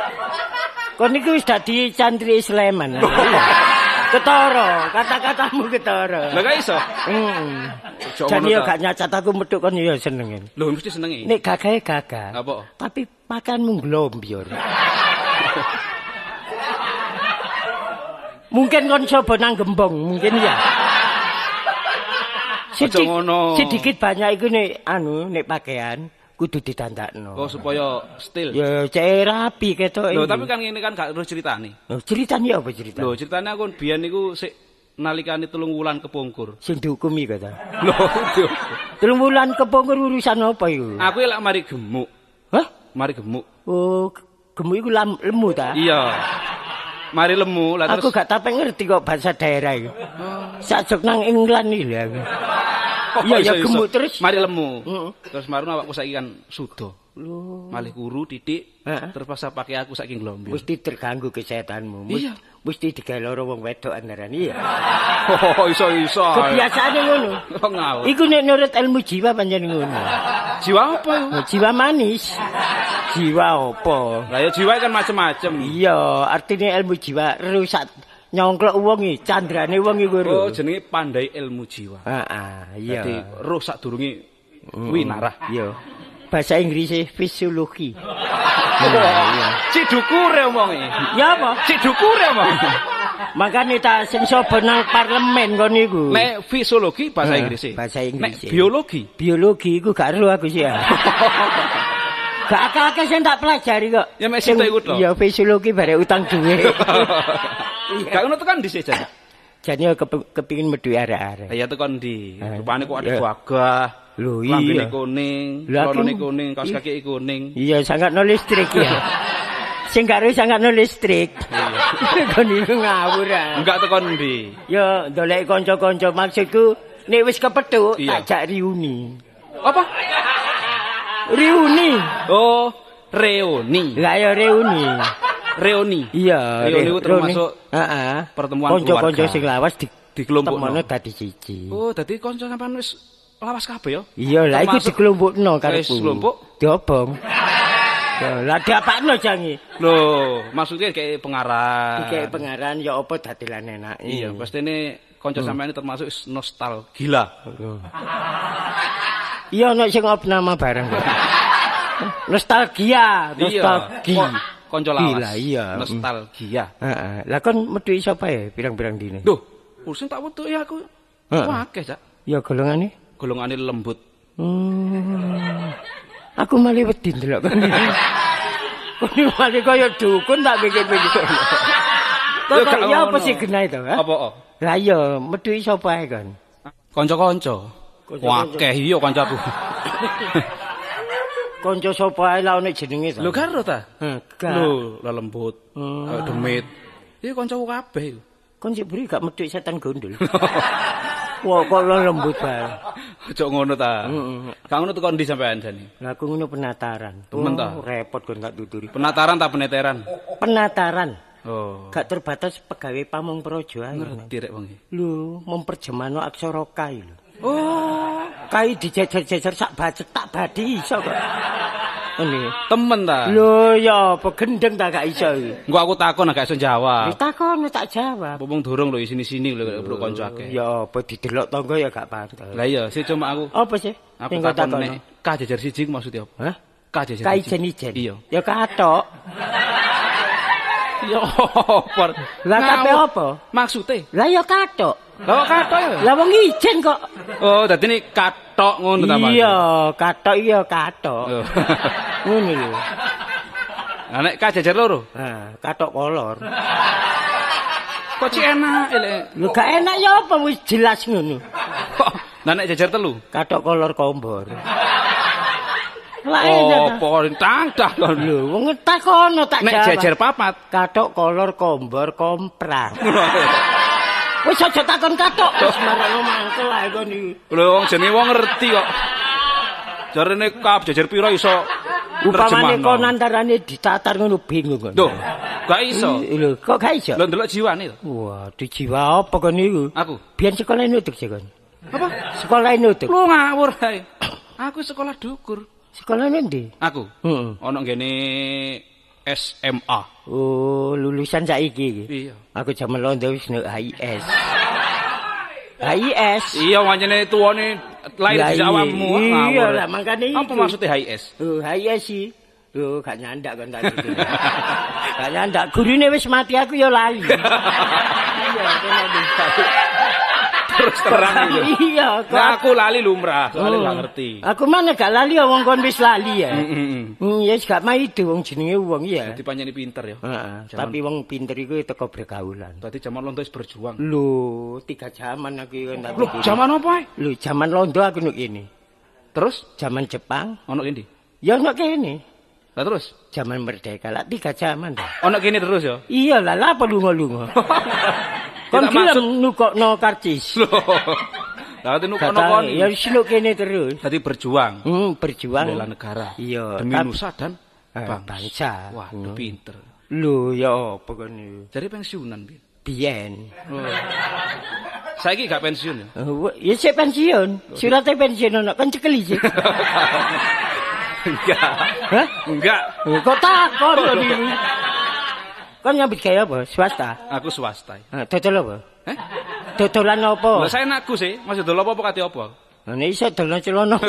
Kon niku wis dadi cantri Sleman. Ketara, kata-katamu ketara. Lah gak iso. Hmm. Ojo Jadi yo gak nyacat aku metu kon yo seneng. Lho mesti senengi. Nek gagahe gagah. Apa? Tapi makanmu glombior. mungkin kon coba nang gembong, mungkin ya. Aja ngono. sedikit banyak iku nek anu nek pakaian kudu ditandakno. Oh supaya still. Ya cek rapi ketok Lho tapi kan ngene kan gak terus ceritane. Oh, ceritane apa cerita? Lho ceritane aku biyen niku sik nalikane telung wulan kepungkur. Sing dihukumi kata. Lho. Telung bulan kepungkur urusan apa iku? Aku lek mari gemuk, Hah? mari gemuk. Oh, gemuk iku lemu ta? Iya. Mari lemu lah Aku terus gak tape ngerti kok bahasa daerah iku. Sajok nang England iki lho aku. Oh, Iya, ya gemuk terus. Mari lemu. Terus marun awakku saiki kan sudo. Malih kuru titik. Heeh. Pas pakai aku saiki nglombir. mesti terganggu kesehatanmu. Mus- Iya. Mesti digawe loro wong wedok andaran iya. Oh iso iso. Kebiasaane ngono. Oh ngawur. Iku nek nurut ilmu jiwa pancen ngono. Jiwa apa iku? Oh, Jiwa manis. Jiwa apa? Lah ya jiwa kan macem-macem. Iya, artinya ilmu jiwa rusak nyongklok wong iki, candrane wong iku ro. Oh jenenge pandai ilmu jiwa. Heeh, iya. Jadi roh sadurunge winarah. Iya. Bahasa Inggris fisiologi. Cik dukure omonge. Ya apa? Cik dukure omonge. Makane ta sing sapa nang parlemen kon niku. Nek fisiologi bahasa Inggris. bahasa Inggris. Nek biologi. biologi iku gak ero aku sih ya. Gak akeh-akeh sing tak pelajari kok. Ya, mek Sing- situ iku tok. Iya, fisiologi bare utang duwe. Gak ngono tekan dhisik jan. Jane kepe- kepingin medhi arek-arek. Ya tekon ndi? Eh, Rupane kok ada iya. gagah. Lho, Lambene iya. kuning, aku- kuning, kaos kaki kuning. Iya, sangat no listrik ya. Sing karo sangat no listrik. Kon iku ngawur ah. Enggak tekon ndi? Ya, ndolek kanca-kanca maksudku nek wis kepethuk Iya. tak jak reuni. Apa? Reuni. Oh, reuni. Lah ya reuni. Reuni. Iya, Reuni itu termasuk Heeh. pertemuan Kanca-kanca keluarga. sing lawas di Dikelompokno. temono dadi siji. Oh, dadi kanca sampean wis lawas kabeh ya? Iya, lah iku dikelompokno karepku. Wis kelompok? Diobong. Ya, lah diapakno jangi. Loh, maksudnya kayak pengarah. Iki pengaran ya apa dadilan enak. Iya, pasti ini kanca Hmm. sampean ini termasuk nostalgia. Iya nek sing nama bareng. Nostalgia, Iya. nostalgia. Kanca lawas. Gila, iya. Nostalgia. Heeh. Lah kon metu sapa ya pirang-pirang dine? Duh, urusan tak wetuk ya aku. Wah, akeh, Cak. Ya golongane. Golongane lembut. Hmm. Aku malah wedi ndelok kon. Kon malah kaya dukun tak pikir-pikir. Kok Ya, apa sih genah itu, ha? Apa? oh? Lah iya, metu sapa ae kon? Kanca-kanca. Wah, akeh iya kancaku. Kanca sapa ae lah nek jenenge to. Lho karo ta? Gak. Lho, lembut. Hmm. Kayak demit. Iki kancaku kabeh. iku. Kon sik beri gak metu setan gondol. Wah, kok lo lembut bae. Ojo ngono ta. Heeh. Gak ngono tekan ndi sampean jane? Lah aku ngono penataran. Temen ta? Oh, repot kon tak tuturi. Penataran ta peneteran? Penataran. Oh. Gak terbatas pegawai pamong projo ae. Ngerti rek wong iki. Lho, memperjemano aksara kai lho. Oh, Kai dijejer-jejer sak bacet tak badi iso kok. Ini. temen ta. Lho ya apa gendeng tak gak iso iki. Engko aku takon gak iso jawab. Ditakono tak jawab. Wong durung lho sini-sini lho bro kanca akeh. Ya apa didelok tangga ya gak pantes. Lah iya, sih cuma aku Apa sih? aku takon nek K jajar siji maksudnya apa? Hah? K jajar Kai siji. jen-ijen. Iya. Ya katok. Ya apa? Lah kabeh apa? Maksude? Lah ya katok. Lah kok katok ya? Lah wong ijen kok. Oh, dadi ini katok ngono ta, Mas? Iya, katok iya katok. Oh. Ngono lho. Lah nek K jajar loro? Nah, katok kolor. Kok cik enak elek. Lho gak enak ya apa wis jelas ngono. Kok Lah nek jajar telu? Katok kolor kombor. Lah Oh, tangdah kon. Lho, wong takono tak Nek jawab. jajar papat. katok kolor kombor komprak. Wis aja takon katok. Wis marang mangkel ae kon iki. Lho wong jenenge wong ngerti kok. Jarene kap jajar piro iso Upamane kon antarane ditatar ngono bingung kon. Duh, gak iso. Lho, kok gak iso? Lho ndelok jiwane to. Wah, di jiwa apa kon niku? Aku. Biyen sekolah nutuk sih kon. Apa? Sekolah nutuk. Lu ngawur ae. Aku sekolah dukur. Sekolah ndi? Aku. Heeh. Ono ngene SMA. Oh, lulusan saiki iki. Iya. Aku jaman londo wis nek HIS. HIS. Iya wancene tuwane lahir Lah di awakmu. Iya ngawur. lah, makanya Apa itu. maksudnya HIS? Oh, HIS sih. Oh, gak nyandak kan tadi. gak nyandak. Gurune wis mati aku ya lali. iya, kena. Terus terang itu. Iya, kok Nah, aku lali lumrah, soalnya Oh. gak ngerti. Aku mana gak lali ya wong kon wis lali ya. Heeh. Hmm, ya wis gak maido wong jenenge wong ya. Dadi pancene pinter ya. Heeh, tapi wong pinter iku teko pergaulan. Tadi zaman londo wis berjuang. Lho, tiga zaman aku Loh, pikir. zaman apa ae? Lho, zaman londo aku nuk ini. Terus Zaman Jepang, ono kene. ya nuk kene. Lah terus Zaman merdeka lah tiga zaman dah. ono kene terus ya. Iya lah, lah apa lunga-lunga. Kon gelem nukokno karcis. Lah tadi Gak nukono kon. Ya wis nuk kene terus. Tadi berjuang Hmm, berjuang. bela negara. Iya, Demi nusa dan Eh, bangsa. Waduh Hmm. pinter. Lho, ya apa kon? Jadi pensiunan, Bin. Biyen. Saiki gak pensiun ya. Oh, ya sik pensiun. Suratnya pensiun ono kan cekeli sih. Enggak. Hah? Enggak. Oh, Kok takon kok Kon nyambut gawe apa? Swasta. Aku swasta. Ah, dodol apa? Eh? Dodolan apa? Lah saya anakku sih, masih dulu apa kate apa? Nah, ini iso dolan celana.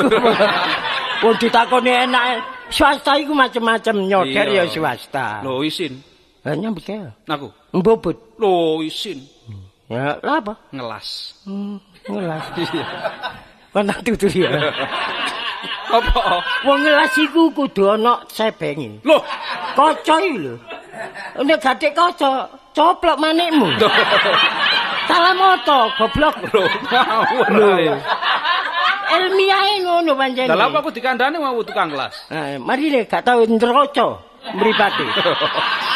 Wong ditakoni enak. Swasta iku macam-macam nyoder Iya. ya swasta. Lo isin. Lah nyambut gawe. Aku. Mbobot. Lo isin. Ya, lah apa? Ngelas. Hmm, ngelas. Iya. Kon tak tutur ya. Apa? Wong ngelas iku kudu ana sebenge. Loh, Kaca iki lho. Nek gatek kaca, coplok manikmu. Salah moto, goblok. Lho, ngawur. Ilmiahe ngono pancen. Lah lha apa aku dikandani mau tukang kelas. Eh, mari le gak tau nderoco mripate.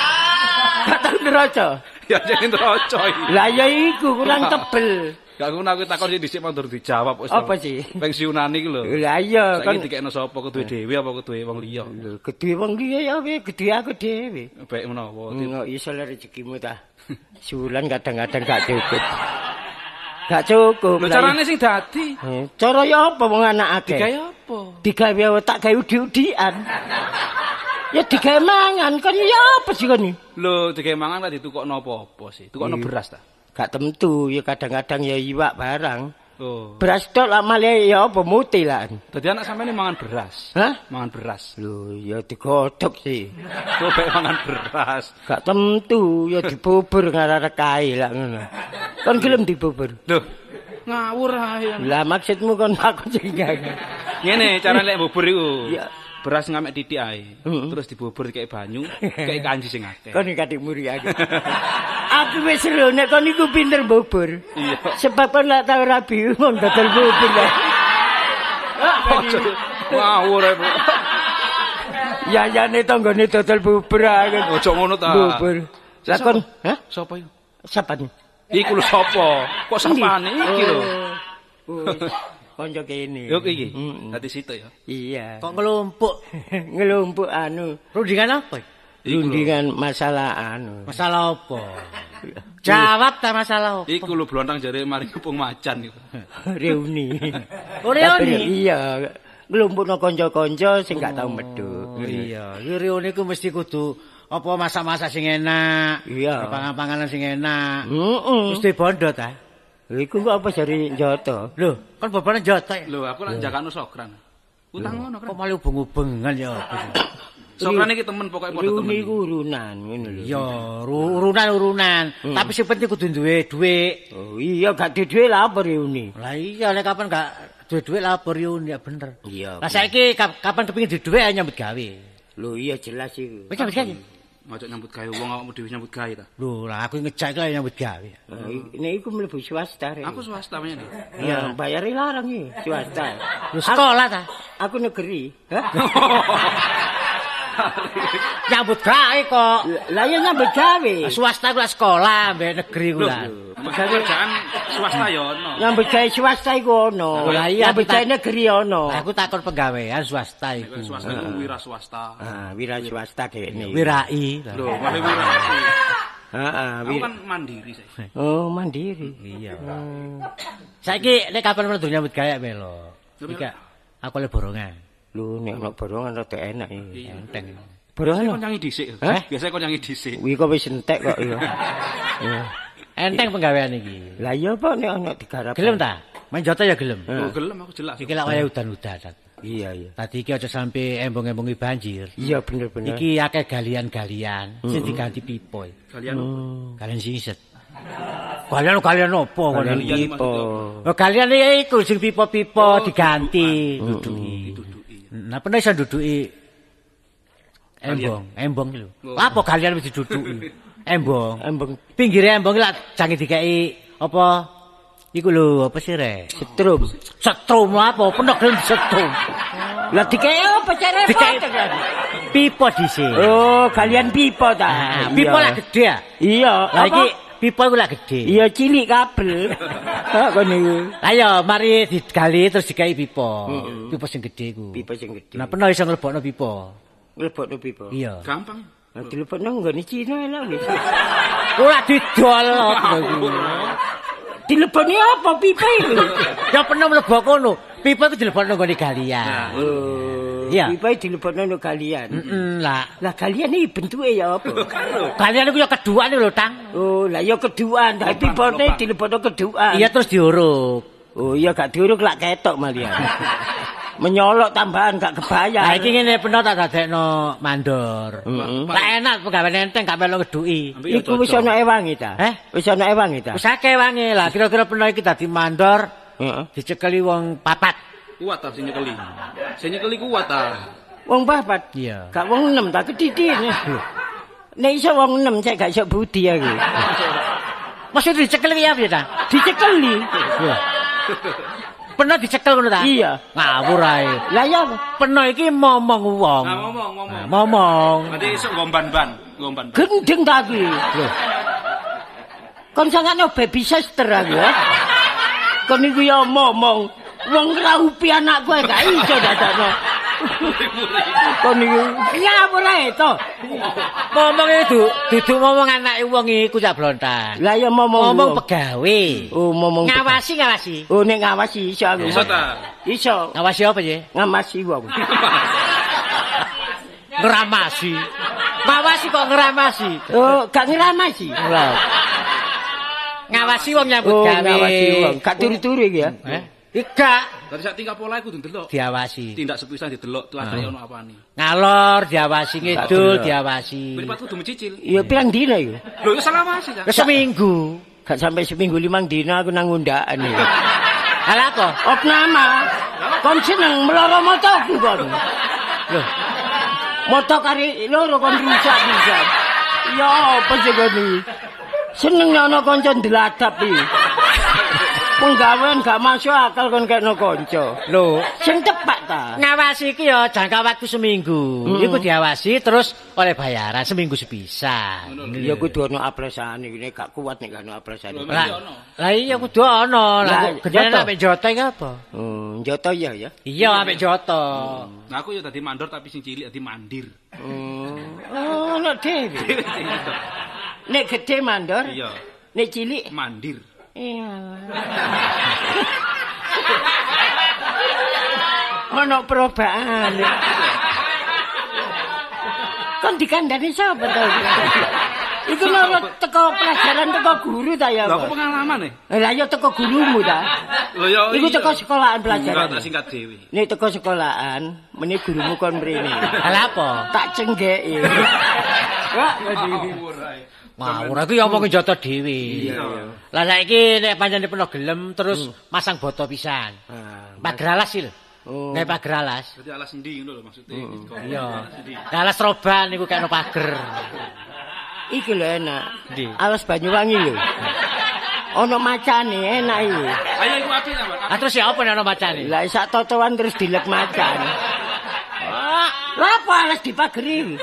gak tau nderoco. Ya jeneng troco iki. Lah ya iku kurang tebel. Gak ngono aku takon sih dhisik mundur dijawab wis. Apa sih? Pensiunan iki lho. Lah iya Saiki kan dikekno sapa keduwe dhewe apa keduwe wong liya? gedhe wong liya ya we gedhe aku dhewe. Baik menawa. Enggak iso lah rezekimu ta. Sebulan kadang-kadang gak cukup. Gak cukup. Lho lah. carane sing dadi. Eh, Cara ya apa wong anak akeh? Digawe apa? Digawe tak gawe udi-udian. ya digawe mangan kan ya apa sih kan? Lho digawe mangan tak ditukokno apa-apa sih? Tukokno Iya. beras ta? Gak tentu ya kadang-kadang ya iwak barang. Oh. Beras tok lah malah ya apa muti lah. Dadi anak sampeyan mangan beras. Hah? Mangan beras. Lho ya digodhog sih. Kok mangan beras. Gak tentu ya dibubur ngarep kae lah ngono. Kan gelem dibubur. Lho, ngawur ae. Lah maksudmu kon aku sing. Ngene cara lek bubur iku. Iya. Beras ngamek titik ae. Terus dibubur kayak banyu, kayak kanji sing akeh. Kon iki muri aku. aku wis seru nek kon iku pinter bubur. Iya. Sebab kon lak tau rabi mon dodol bubur. Ngawur ae. Bu. Ya ya ne tanggane dodol bubur aku. Ojo ngono ta. Bubur. Lah kon, hah? Sopo iku? Sapa nih? Iku lho sapa? Kok sapane iki lho? Oh, Konco kene. Yo iki. Dadi situ ya. Iya. Kok ngelumpuk. Ngelumpuk anu. Rundingan apa? Rundingan masalah anu. Masalah apa? Jawab ta masalah apa? Iku lho blontang jare mari ngepung macan iku. Reuni. Oh, reuni? Tapi, Iya. Ngelumpukno kanca-kanca sing gak tau medhuk. Iya, iki reuni ku mesti kudu apa masak-masak sing enak. Iya. Pangan-panganan sing enak. Heeh. Mesti bondo ta. Iku kok apa jari Joto? Lho, kan bobone joto ya. Lho aku lak jakano sokran. Utang ngono Kok kan. malah ubeng-ubengan ya? Sokran iki temen pokoke padha temen. Reuni iki. ku urunan ngono lho. Ya, ru- urunan-urunan. Tapi sing penting kudu duwe dhuwit. Oh iya gak duwe lah apa reuni? Lah iya nek kapan gak duwe dhuwit lah apa reuni ya bener. Iya. Lah saiki kap- kapan kepengin duwe dhuwit ayo nyambut gawe. Lho iya jelas iku. Wis nyambut gawe. Ngajak nyambut gawe wong awakmu dhewe nyambut gawe ta. Lho, lah aku ngejak lah nyambut gawe. Nek iku mlebu swasta rek. Aku swasta menyang. Iya, bayare larang iki swasta. Lho sekolah ta? Aku negeri. Hah? Nyambut gawe kok. Lah ya nyambut gawe. Swasta ku lah sekolah, mbek negeri ku lah. Pekerjaan swasta ya ono. Nyambut gawe swasta iku ono. Lah iya, nyambut gawe negeri ono. Lah aku takon pegawaian swasta iku. Swasta itu wira swasta. Ah, wira swasta dekne. Wirai. Lho, malah wira. Heeh, Aku wira. kan mandiri saya. Oh, mandiri. Iya. Hmm. Saiki nek kapan mlebu nyambut gawe melo. Lho, Iki aku le borongan. Lho, nek ono borongan rada enak iki. Enteng. Borongan. Nyanyi dhisik. Kon nyanyi dhisik. Wi kok wis entek kok iya. Iya. Enteng penggawean iki. Lah iya apa nek ono digarap. Gelem ta? Main jota ya gelem. Oh, gelem aku jelas. Iki lak waya udan-udan. Iya, iya. Tadi iki aja sampe embong-embongi banjir. Iya bener-bener. Iki akeh galian-galian sing diganti pipa. Kalian Galian siset. Galian galian opo Kalian ngono? Galian pipo. Oh, galian iku sing pipa-pipa diganti duduki. Nah, pernah iso duduki embong, embong lho. Oh. Apa galian wis diduduki? Embong. Embeng Pinggire embong lak jange dikeki apa? Iku lho, apa sih rek? setrum. Setrum apa? Penek gelem setrum. Lah dikaya apa cara Dikeki pipa dhisik. Oh, kalian pipa ta? Iya. lah gede ya. Iya, Lah iki pipa iku lah gede. Iya cilik kabel. Kon niku. Ayo, mari digali terus dikeki pipa. Pipa sing gede iku. Pipa sing gede. Nah, pernah iso nglebokno pipa. Lebokno pipa. Iya. Gampang. Nah, dilebokno nggone Cina lah wis. Ora didol iku. Dilebokne apa pipa itu? Ya pernah mlebok kono. Pipa iku dilebokno nggone galian. Oh, Iya. pipa dilebokno no kalian. Heeh, lah. Lah kalian iki bentuke ya apa? Galian iku ya keduane lho, Tang. Oh, lah ya keduan, tapi Lubang, pipane dilebokno keduan. Iya terus diuruk. Oh iya gak diuruk lak ketok malian. Menyolok tambahan gak kebayang. Lah iki ngene pernah tak dadekno mandor. Lah enak pegawe enteng gak melu ngeduki. Ya Iku wis ana ewangi ta? Eh? Wis ana ewangi ta? Wis akeh wangi lah, kira-kira pernah iki dadi mandor Heeh. dicekeli wong papat. Kuat ta sing nyekeli. Sing nyekeli kuat ta. Wong papat. Iya. Gak wong enam ta kedidine. Nek iso wong enam cek gak iso budi aku. Maksud dicekel ya piye ta? Dicekeli. Peno dicekel ngono ta? Iya. Ngawur ae. Lah ya? Peno iki momong wong. Nah, ngomong, ngomong. Nah, momong. Nanti esuk ngomban-ban, ngomban. gendeng ta iki. Kon sangane baby sister aku ya. Kon iku ya momong. Wong ngraupi anakku ae gak iso dadakno. Kon iku ngawur ae to. Momong itu duduk ngomong anake wong iku cak blontan. Lah ya momong. Ngomong wong. pegawe. Oh momong. Ngawasi ngawasi. Oh nek ngawasi iso aku. Iso ta? Iso. Ngawasi apa ya? Ngamasi wong. Ngeramasi. Ngawasi kok ngeramasi. Oh, gak ngeramasi. Ngawasi wong nyambut Oh, gawe. ngawasi wong. Gak turu-turu iki ya. Eh? Iga Dari sak tingkah pola iku ndelok. diawasi. Tindak sepisan didelok tuh ada ono apane. Ngalor diawasi, ngidul diawasi. Mripat kudu mencicil. Ya pirang dina iku? Lho iku salah masih? Ke seminggu. Gak sampai seminggu limang dina aku nang undaan iki. Ala apa? Opnama. Kon seneng meloro motoku kon. Loh. Moto kari loro kon rusak bisa. Ya apa sih kon iki? Seneng ana kanca ndladap iki. Penggawean gak masuk akal kon kekno kanca. Lho, Sing tepak ta. ngawasi iki ya jangka waktu seminggu. Hmm. Iku diawasi terus oleh bayaran seminggu sepisan. Ya kudu ana apresane iki nek gak kuat nek gak ana apresane. Lah, iya kudu ono. Lah, joto. ambek joto iki apa? Hmm, joto ya ya. Iya ambek joto. Nah aku ya tadi mandor tapi sing cilik tadi mandir. Hmm. Oh, nek dhewe. Nek gede mandor, Iya, nek cilik mandir. Iya. Ono perobaan. Kan dikandani sapa to? Iku lho teko pelajaran teko guru ta ya. Lah pengalaman nih. Lah ya teko gurumu ta. Lho ya Iku teko sekolahan Enggak pelajaran. tak singkat dhewe. Nek teko sekolahan, meni gurumu kon mrene. Ala apa? Tak cenggeki. Wah, Ngawur ae. Ngawur aku ya omongin joto dhewe. Iya. Lah saiki nek pancen peno gelem terus masang boto pisan. Ah, Pager alas sih. Oh. Nek pager alas. Jadi alas endi ngono lho maksudnya. Iya. Alas endi? Nah, alas roban niku kena pager. Iki lho enak. Ndi? Alas Banyuwangi lho. Ono macane enak iki. Ayo iku apik ta, Pak? Ah terus ya apa nek ana macane? Lah sak totoan terus dilek macan. Lah apa alas dipageri?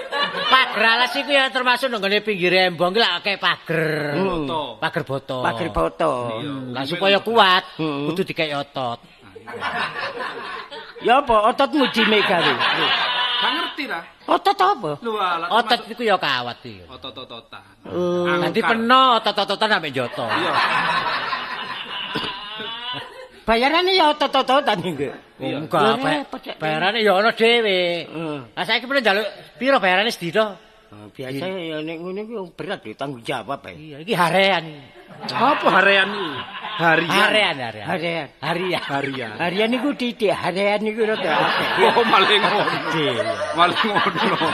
Pager alas iku ya termasuk nang ngene pinggir embong ki lak kayak pager. Pager boto. Pager foto. Lah supaya kuat kudu dikek otot. Ya apa ototmu jime gawe? Gak ngerti ta? Otot apa? Lho. Otot iku ya kawat iki. otot-ototan. Oh. Nanti peno otot-ototan sampe joto. Iya. Bayarane ya otot-ototan iki. Enggak, repot, Cek. Bayarane ya ana dhewe. Heeh. Lah saiki pernah njaluk piro bayarane sedina? Oh, biasa ya nek ngono iki berat lho tanggung jawab ae. Iya, iki harean. Apa harian iki? Harian. Harean, harean. Harian. Harian. Harian. Harian niku titik, harian niku rada akeh. Oh, malah ngono. Malah ngono.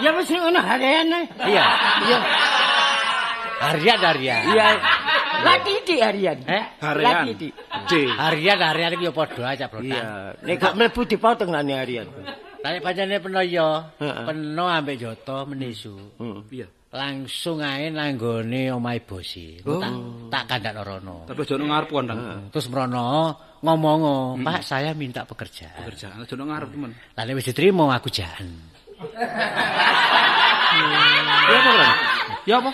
Ya wis ngono harian ae. Iya. Iya. Harian, harian. Iya. Lah titik harian. Eh? Harian. titik. D. Harian, harian iki ya padha aja, Bro. Iya, nek gak mlebu dipotong lah harian. Lah nek pancene peno ya, peno ambek joto menisu. Heeh. Iya. Langsung ae nanggone omahe bosi. Oh. Tak tak kandhak rono. Tapi aja nang ngarep kon, Dang. Terus merono ngomong, "Pak, saya minta pekerjaan." Kerjaan aja nang ngarep, temen. Lah nek wis diterima aku jahan. Ya apa, Bang? Ya apa?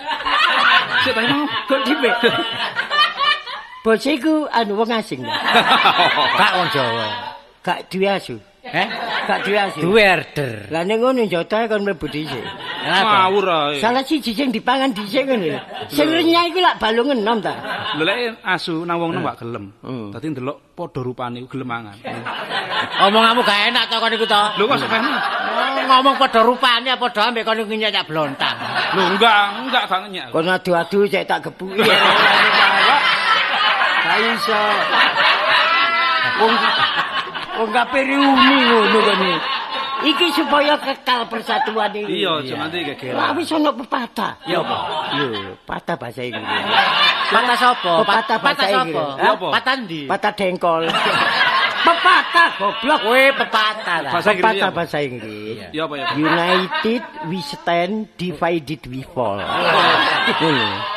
Sik tanya mau. Kok dibe? Bos iku anu wong asing. ya? Kak wong Jawa. Gak duwe asu. Eh? Gak duwe asu. Duwe order. Lah ning ngono jotoe kon mlebu dhisik. Ngawur ae. Salah siji sing dipangan dhisik ngono lho. Sing renyah iku lak balung enom ta. Lha lek asu nang wong nang gak gelem. Hmm. Dadi ndelok padha rupane iku gelem mangan. Omonganmu gak enak to kon iku to. Lho kok sampeyan? Oh, ngomong padha rupane padha ambek kon ngenyek nyak blontang. Lho enggak, enggak gak ngenyek. Kon adu-adu cek tak gepuki. Gak iso. Wong wong kabeh reuni ngono kan. Iki supaya kekal persatuan iki. Iya, nanti Lah gegeran. wis ono pepatah. Ya apa? Iya, patah bahasa Inggris. Patah sapa? Oh, patah bahasa patah sapa? Inggris. Apa? Patah ndi? Patah dengkol. Pepatah goblok. Kowe pepatah ta. Bahasa Inggris Pepatah apa? bahasa Inggris. Ya apa ya? United we stand, divided we fall.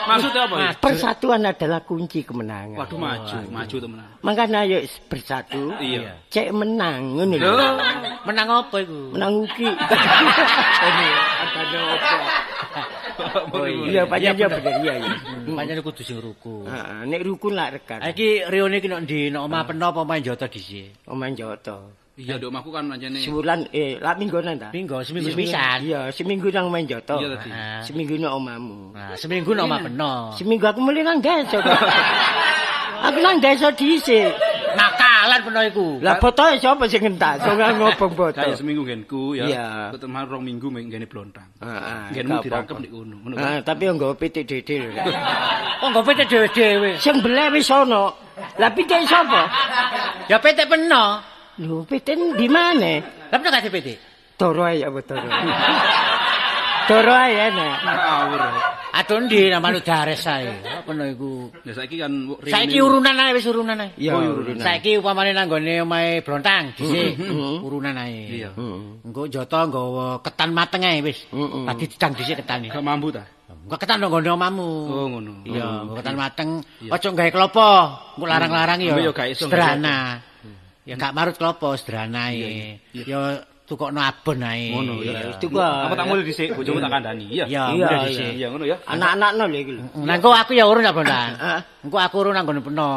Maksudnya apa ya? Persatuan adalah kunci kemenangan. Waduh maju, maju temenan. Makanya ayo bersatu. Iya. Cek menang ngono lho. Menang apa iku? Menang uki. Ini ada apa? Oh, Iya, panjang ya bener iya ya. Pancen kudu sing ruku. Heeh, nek rukun lak rekan. Ha iki rione iki nek ndi nek omah peno apa main joto dhisik. Omahan Joto. Iya, dok omahku kan anjene. Sebulan eh lak mingguan ta? Minggu seminggu Seminggu- pisan. Iya, seminggu nang main Joto. Iya tadi. Nah, Seminggu nang omamu. Nah, seminggu nek omah peno. Seminggu aku mulai nang desa. aku nang desa dhisik. Nakalan peno iku. Lah botoke sapa sing entak? Sing ngobong boto. Kayak seminggu genku ya. Iya. Ketemu rong minggu ngene blontang. Heeh. Genmu gak dirangkep apa-apa. di kono. Ngono kan. Ah, tapi yo nggo pitik dede lho. Kok nggo pete dhewe-dhewe. Sing beleh wis ono. Lah pitik sapa? Ya pete peno. Lho, pitik di mana? Lah peno gak pete. Toro ae apa toro? Toro ae enak. Ngawur. Aduh ndi namane dares ae. Peno iku. Ya saiki kan Saiki urunan ae wis urunan ae. Iya, Oh, urunan. Saiki upamane nang gone omahe Blontang dhisik urunan ae. Iya. Heeh. Engko joto nggawa ketan mateng ae wis. Tadi didang dhisik ketane. Gak mampu ta? Engko ketan nang gone omamu. Oh, ngono. Iya, ketan mateng. Ojo gawe klopo. Engko larang-larang ya. Ya, gak Sederhana. Ya gak marut klopo sederhana ae. Ya tukokno abon ae. Ngono ya. Iya, itu gua. Apa tak mulai dhisik, bojomu tak kandhani. Iya. Iya, dhisik. Iya ngono ya. Anak-anakno lho iki lho. Nah, engko aku ya urun ya, Bondang. Heeh. Engko aku urun nang gone peno.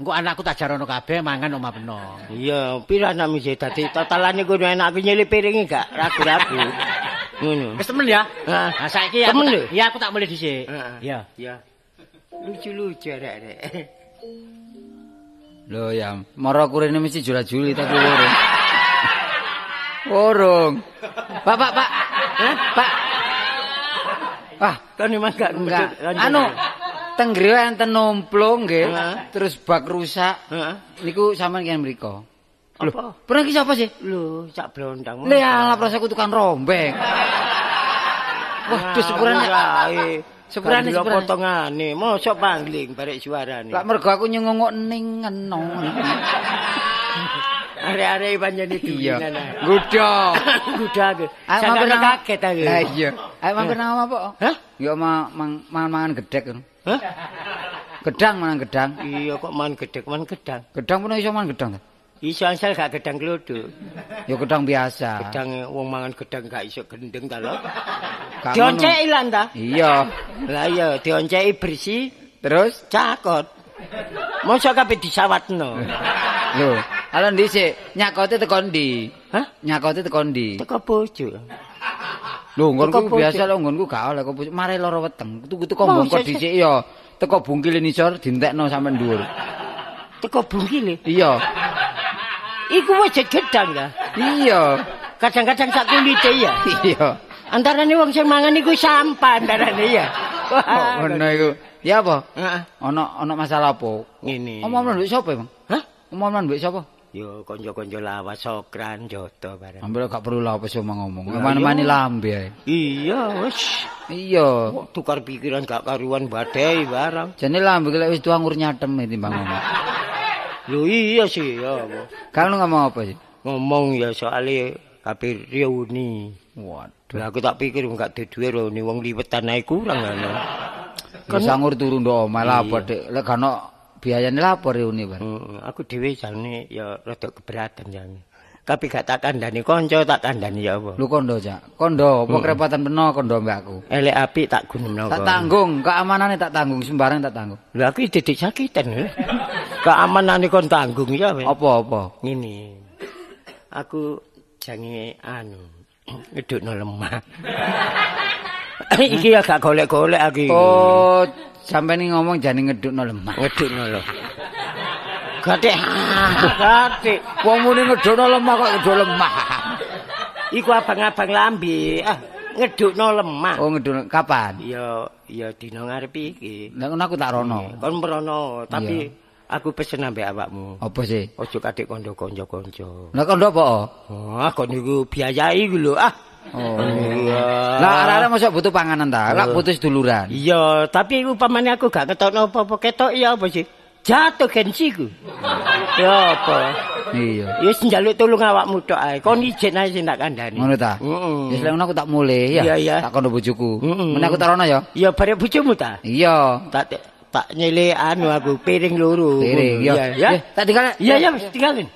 Engko anakku tak jarono kabeh mangan omah peno. Iya, pira anak mesti dadi totalane kudu enak aku nyelip piringe gak ragu-ragu. Ngono. Wis temen ya? Heeh. Nah, saiki aku tak- lho? Iya, aku tak mulai dhisik. Iya. Iya. Lucu-lucu arek-arek. Lho ya, mara kurene mesti jula-juli tapi urung. Urung. Pak, Pak, Pak. Hah? Pak. Wah, Kan memang gak enggak. Anu, teng griya enten nomplung nggih. Heeh. Terus bak rusak. Heeh. Niku sampean kene mriko. Apa? Pernah ki sapa sih? Lho, cak blontang. Le ala prasaku tukang rombeng. Waduh sepurane. Sepurane, Sepurane sepurane. potongane. Mosok pangling barek suarane. Lah mergo aku nyengongok ning ngeno. Arek-arek pancen iki. Iya. Gudo. Gudak. Ayo mampir nang kaget aku. Lah iya. Ayo mampir nang omah, Pak. Hah? Ya ma- mang- mangan-mangan gedhek ngono. Hah? Gedang mangan gedang. Iya kok man gedek, man gedang. Gedang pun iso mangan gedang. Iso asal gak gedang kloduk. Ya gedang biasa. Gedang wong mangan gedang gak iso gendeng ta lho. Dionceki lan ta? Iya. Lah iya dionceki bersih Terus cakot. Mosok kabeh disawatno. lho, ala dhisik nyakote teko ndi? Hah? Nyakote teko ndi? Teko bojo. Lho, nggonku biasa lho nggonku gak oleh kok pojok. mare lara weteng. Tuku teko bongkot sih? dhisik ya. Teko bungkil nisor dintekno sampe dhuwur. Teko bungkile. Iya. Iku wis gedang ta. Iya. Kadang-kadang sak kulite ya. Iya. Antarane wong sing mangan iku sampah antarane ya. Oh, ngono iku. Ya apa? Heeh. Ana ana masalah apa? Ngene. Omongan mbek sapa, Bang? Hah? Omongan mbek sapa? Yo kanca-kanca lawas sokran joto bareng. Ambil gak perlu lah apa sih ngomong. Mana-mana lambe ae. Iya, wis. Iya. Tukar pikiran gak karuan badai barang. Jane lambe lek wis tuangur nyatem timbang ngomong. Lho iya sih ya. apa. Kan lu ngomong apa sih? Ngomong ya soalnya kabeh reuni. Waduh. Lah aku tak pikir gak duwe reuni wong liwetan ae kurang ngono. Kan sangur turu ndok omah lah apa Dik. Lek gak ono biayane lah apa reuni bar. Heeh, aku dhewe jane ya rada keberatan jane. Tapi gak tak kandhani kanca tak kandhani ya apa. Lu kondo, Cak. Kondo apa kerepatan peno kondo mbak aku. Elek apik tak gunemno. Tak tanggung, keamanane tak tanggung, sembarang tak tanggung. Lha aku didik sakitan lho. Keamanane kon tanggung ya weh. Apa-apa? Ngene. Aku jange anu ngedukno lemah. iki ya gak golek-golek aku. Oh, sampeyan ngomong jane ngedukno lemah. ngedukno lho. Gatek. Gatek. Wong muni ngedukno lemah kok ngeduk lemah. Iku abang-abang lambe. Ah, ngedukno lemah. Oh, ngedukno kapan? Ya ya dina ngarep iki. Lah ngono aku tak rono. Kon merono, tapi aku pesen ambek awakmu. Apa sih? Ojo kadek kondo kanca-kanca. Lah kondo apa? Wah, kon niku biayai iku lho. Ah. Oh. Iya. Lah arek-arek mosok butuh panganan ta? Lak butuh seduluran. Iya, tapi upamane aku gak ketokno apa-apa ketok ya apa sih? Jatuh gensiku. ya apa? Iya. Wis njaluk tulung awakmu tok ae. Kon ijen ae sing tak kandhani. Ngono ta? Heeh. Wis ngono aku tak mulai ya. Iya, iya. Tak kono bojoku. Men aku tarono ya. Ya bare bojomu ta? Iya. Tak tak nyele anu aku piring loro. Piring, ya. ya. Ya. Eh, Tak tinggal. Iya ya wis tinggalin.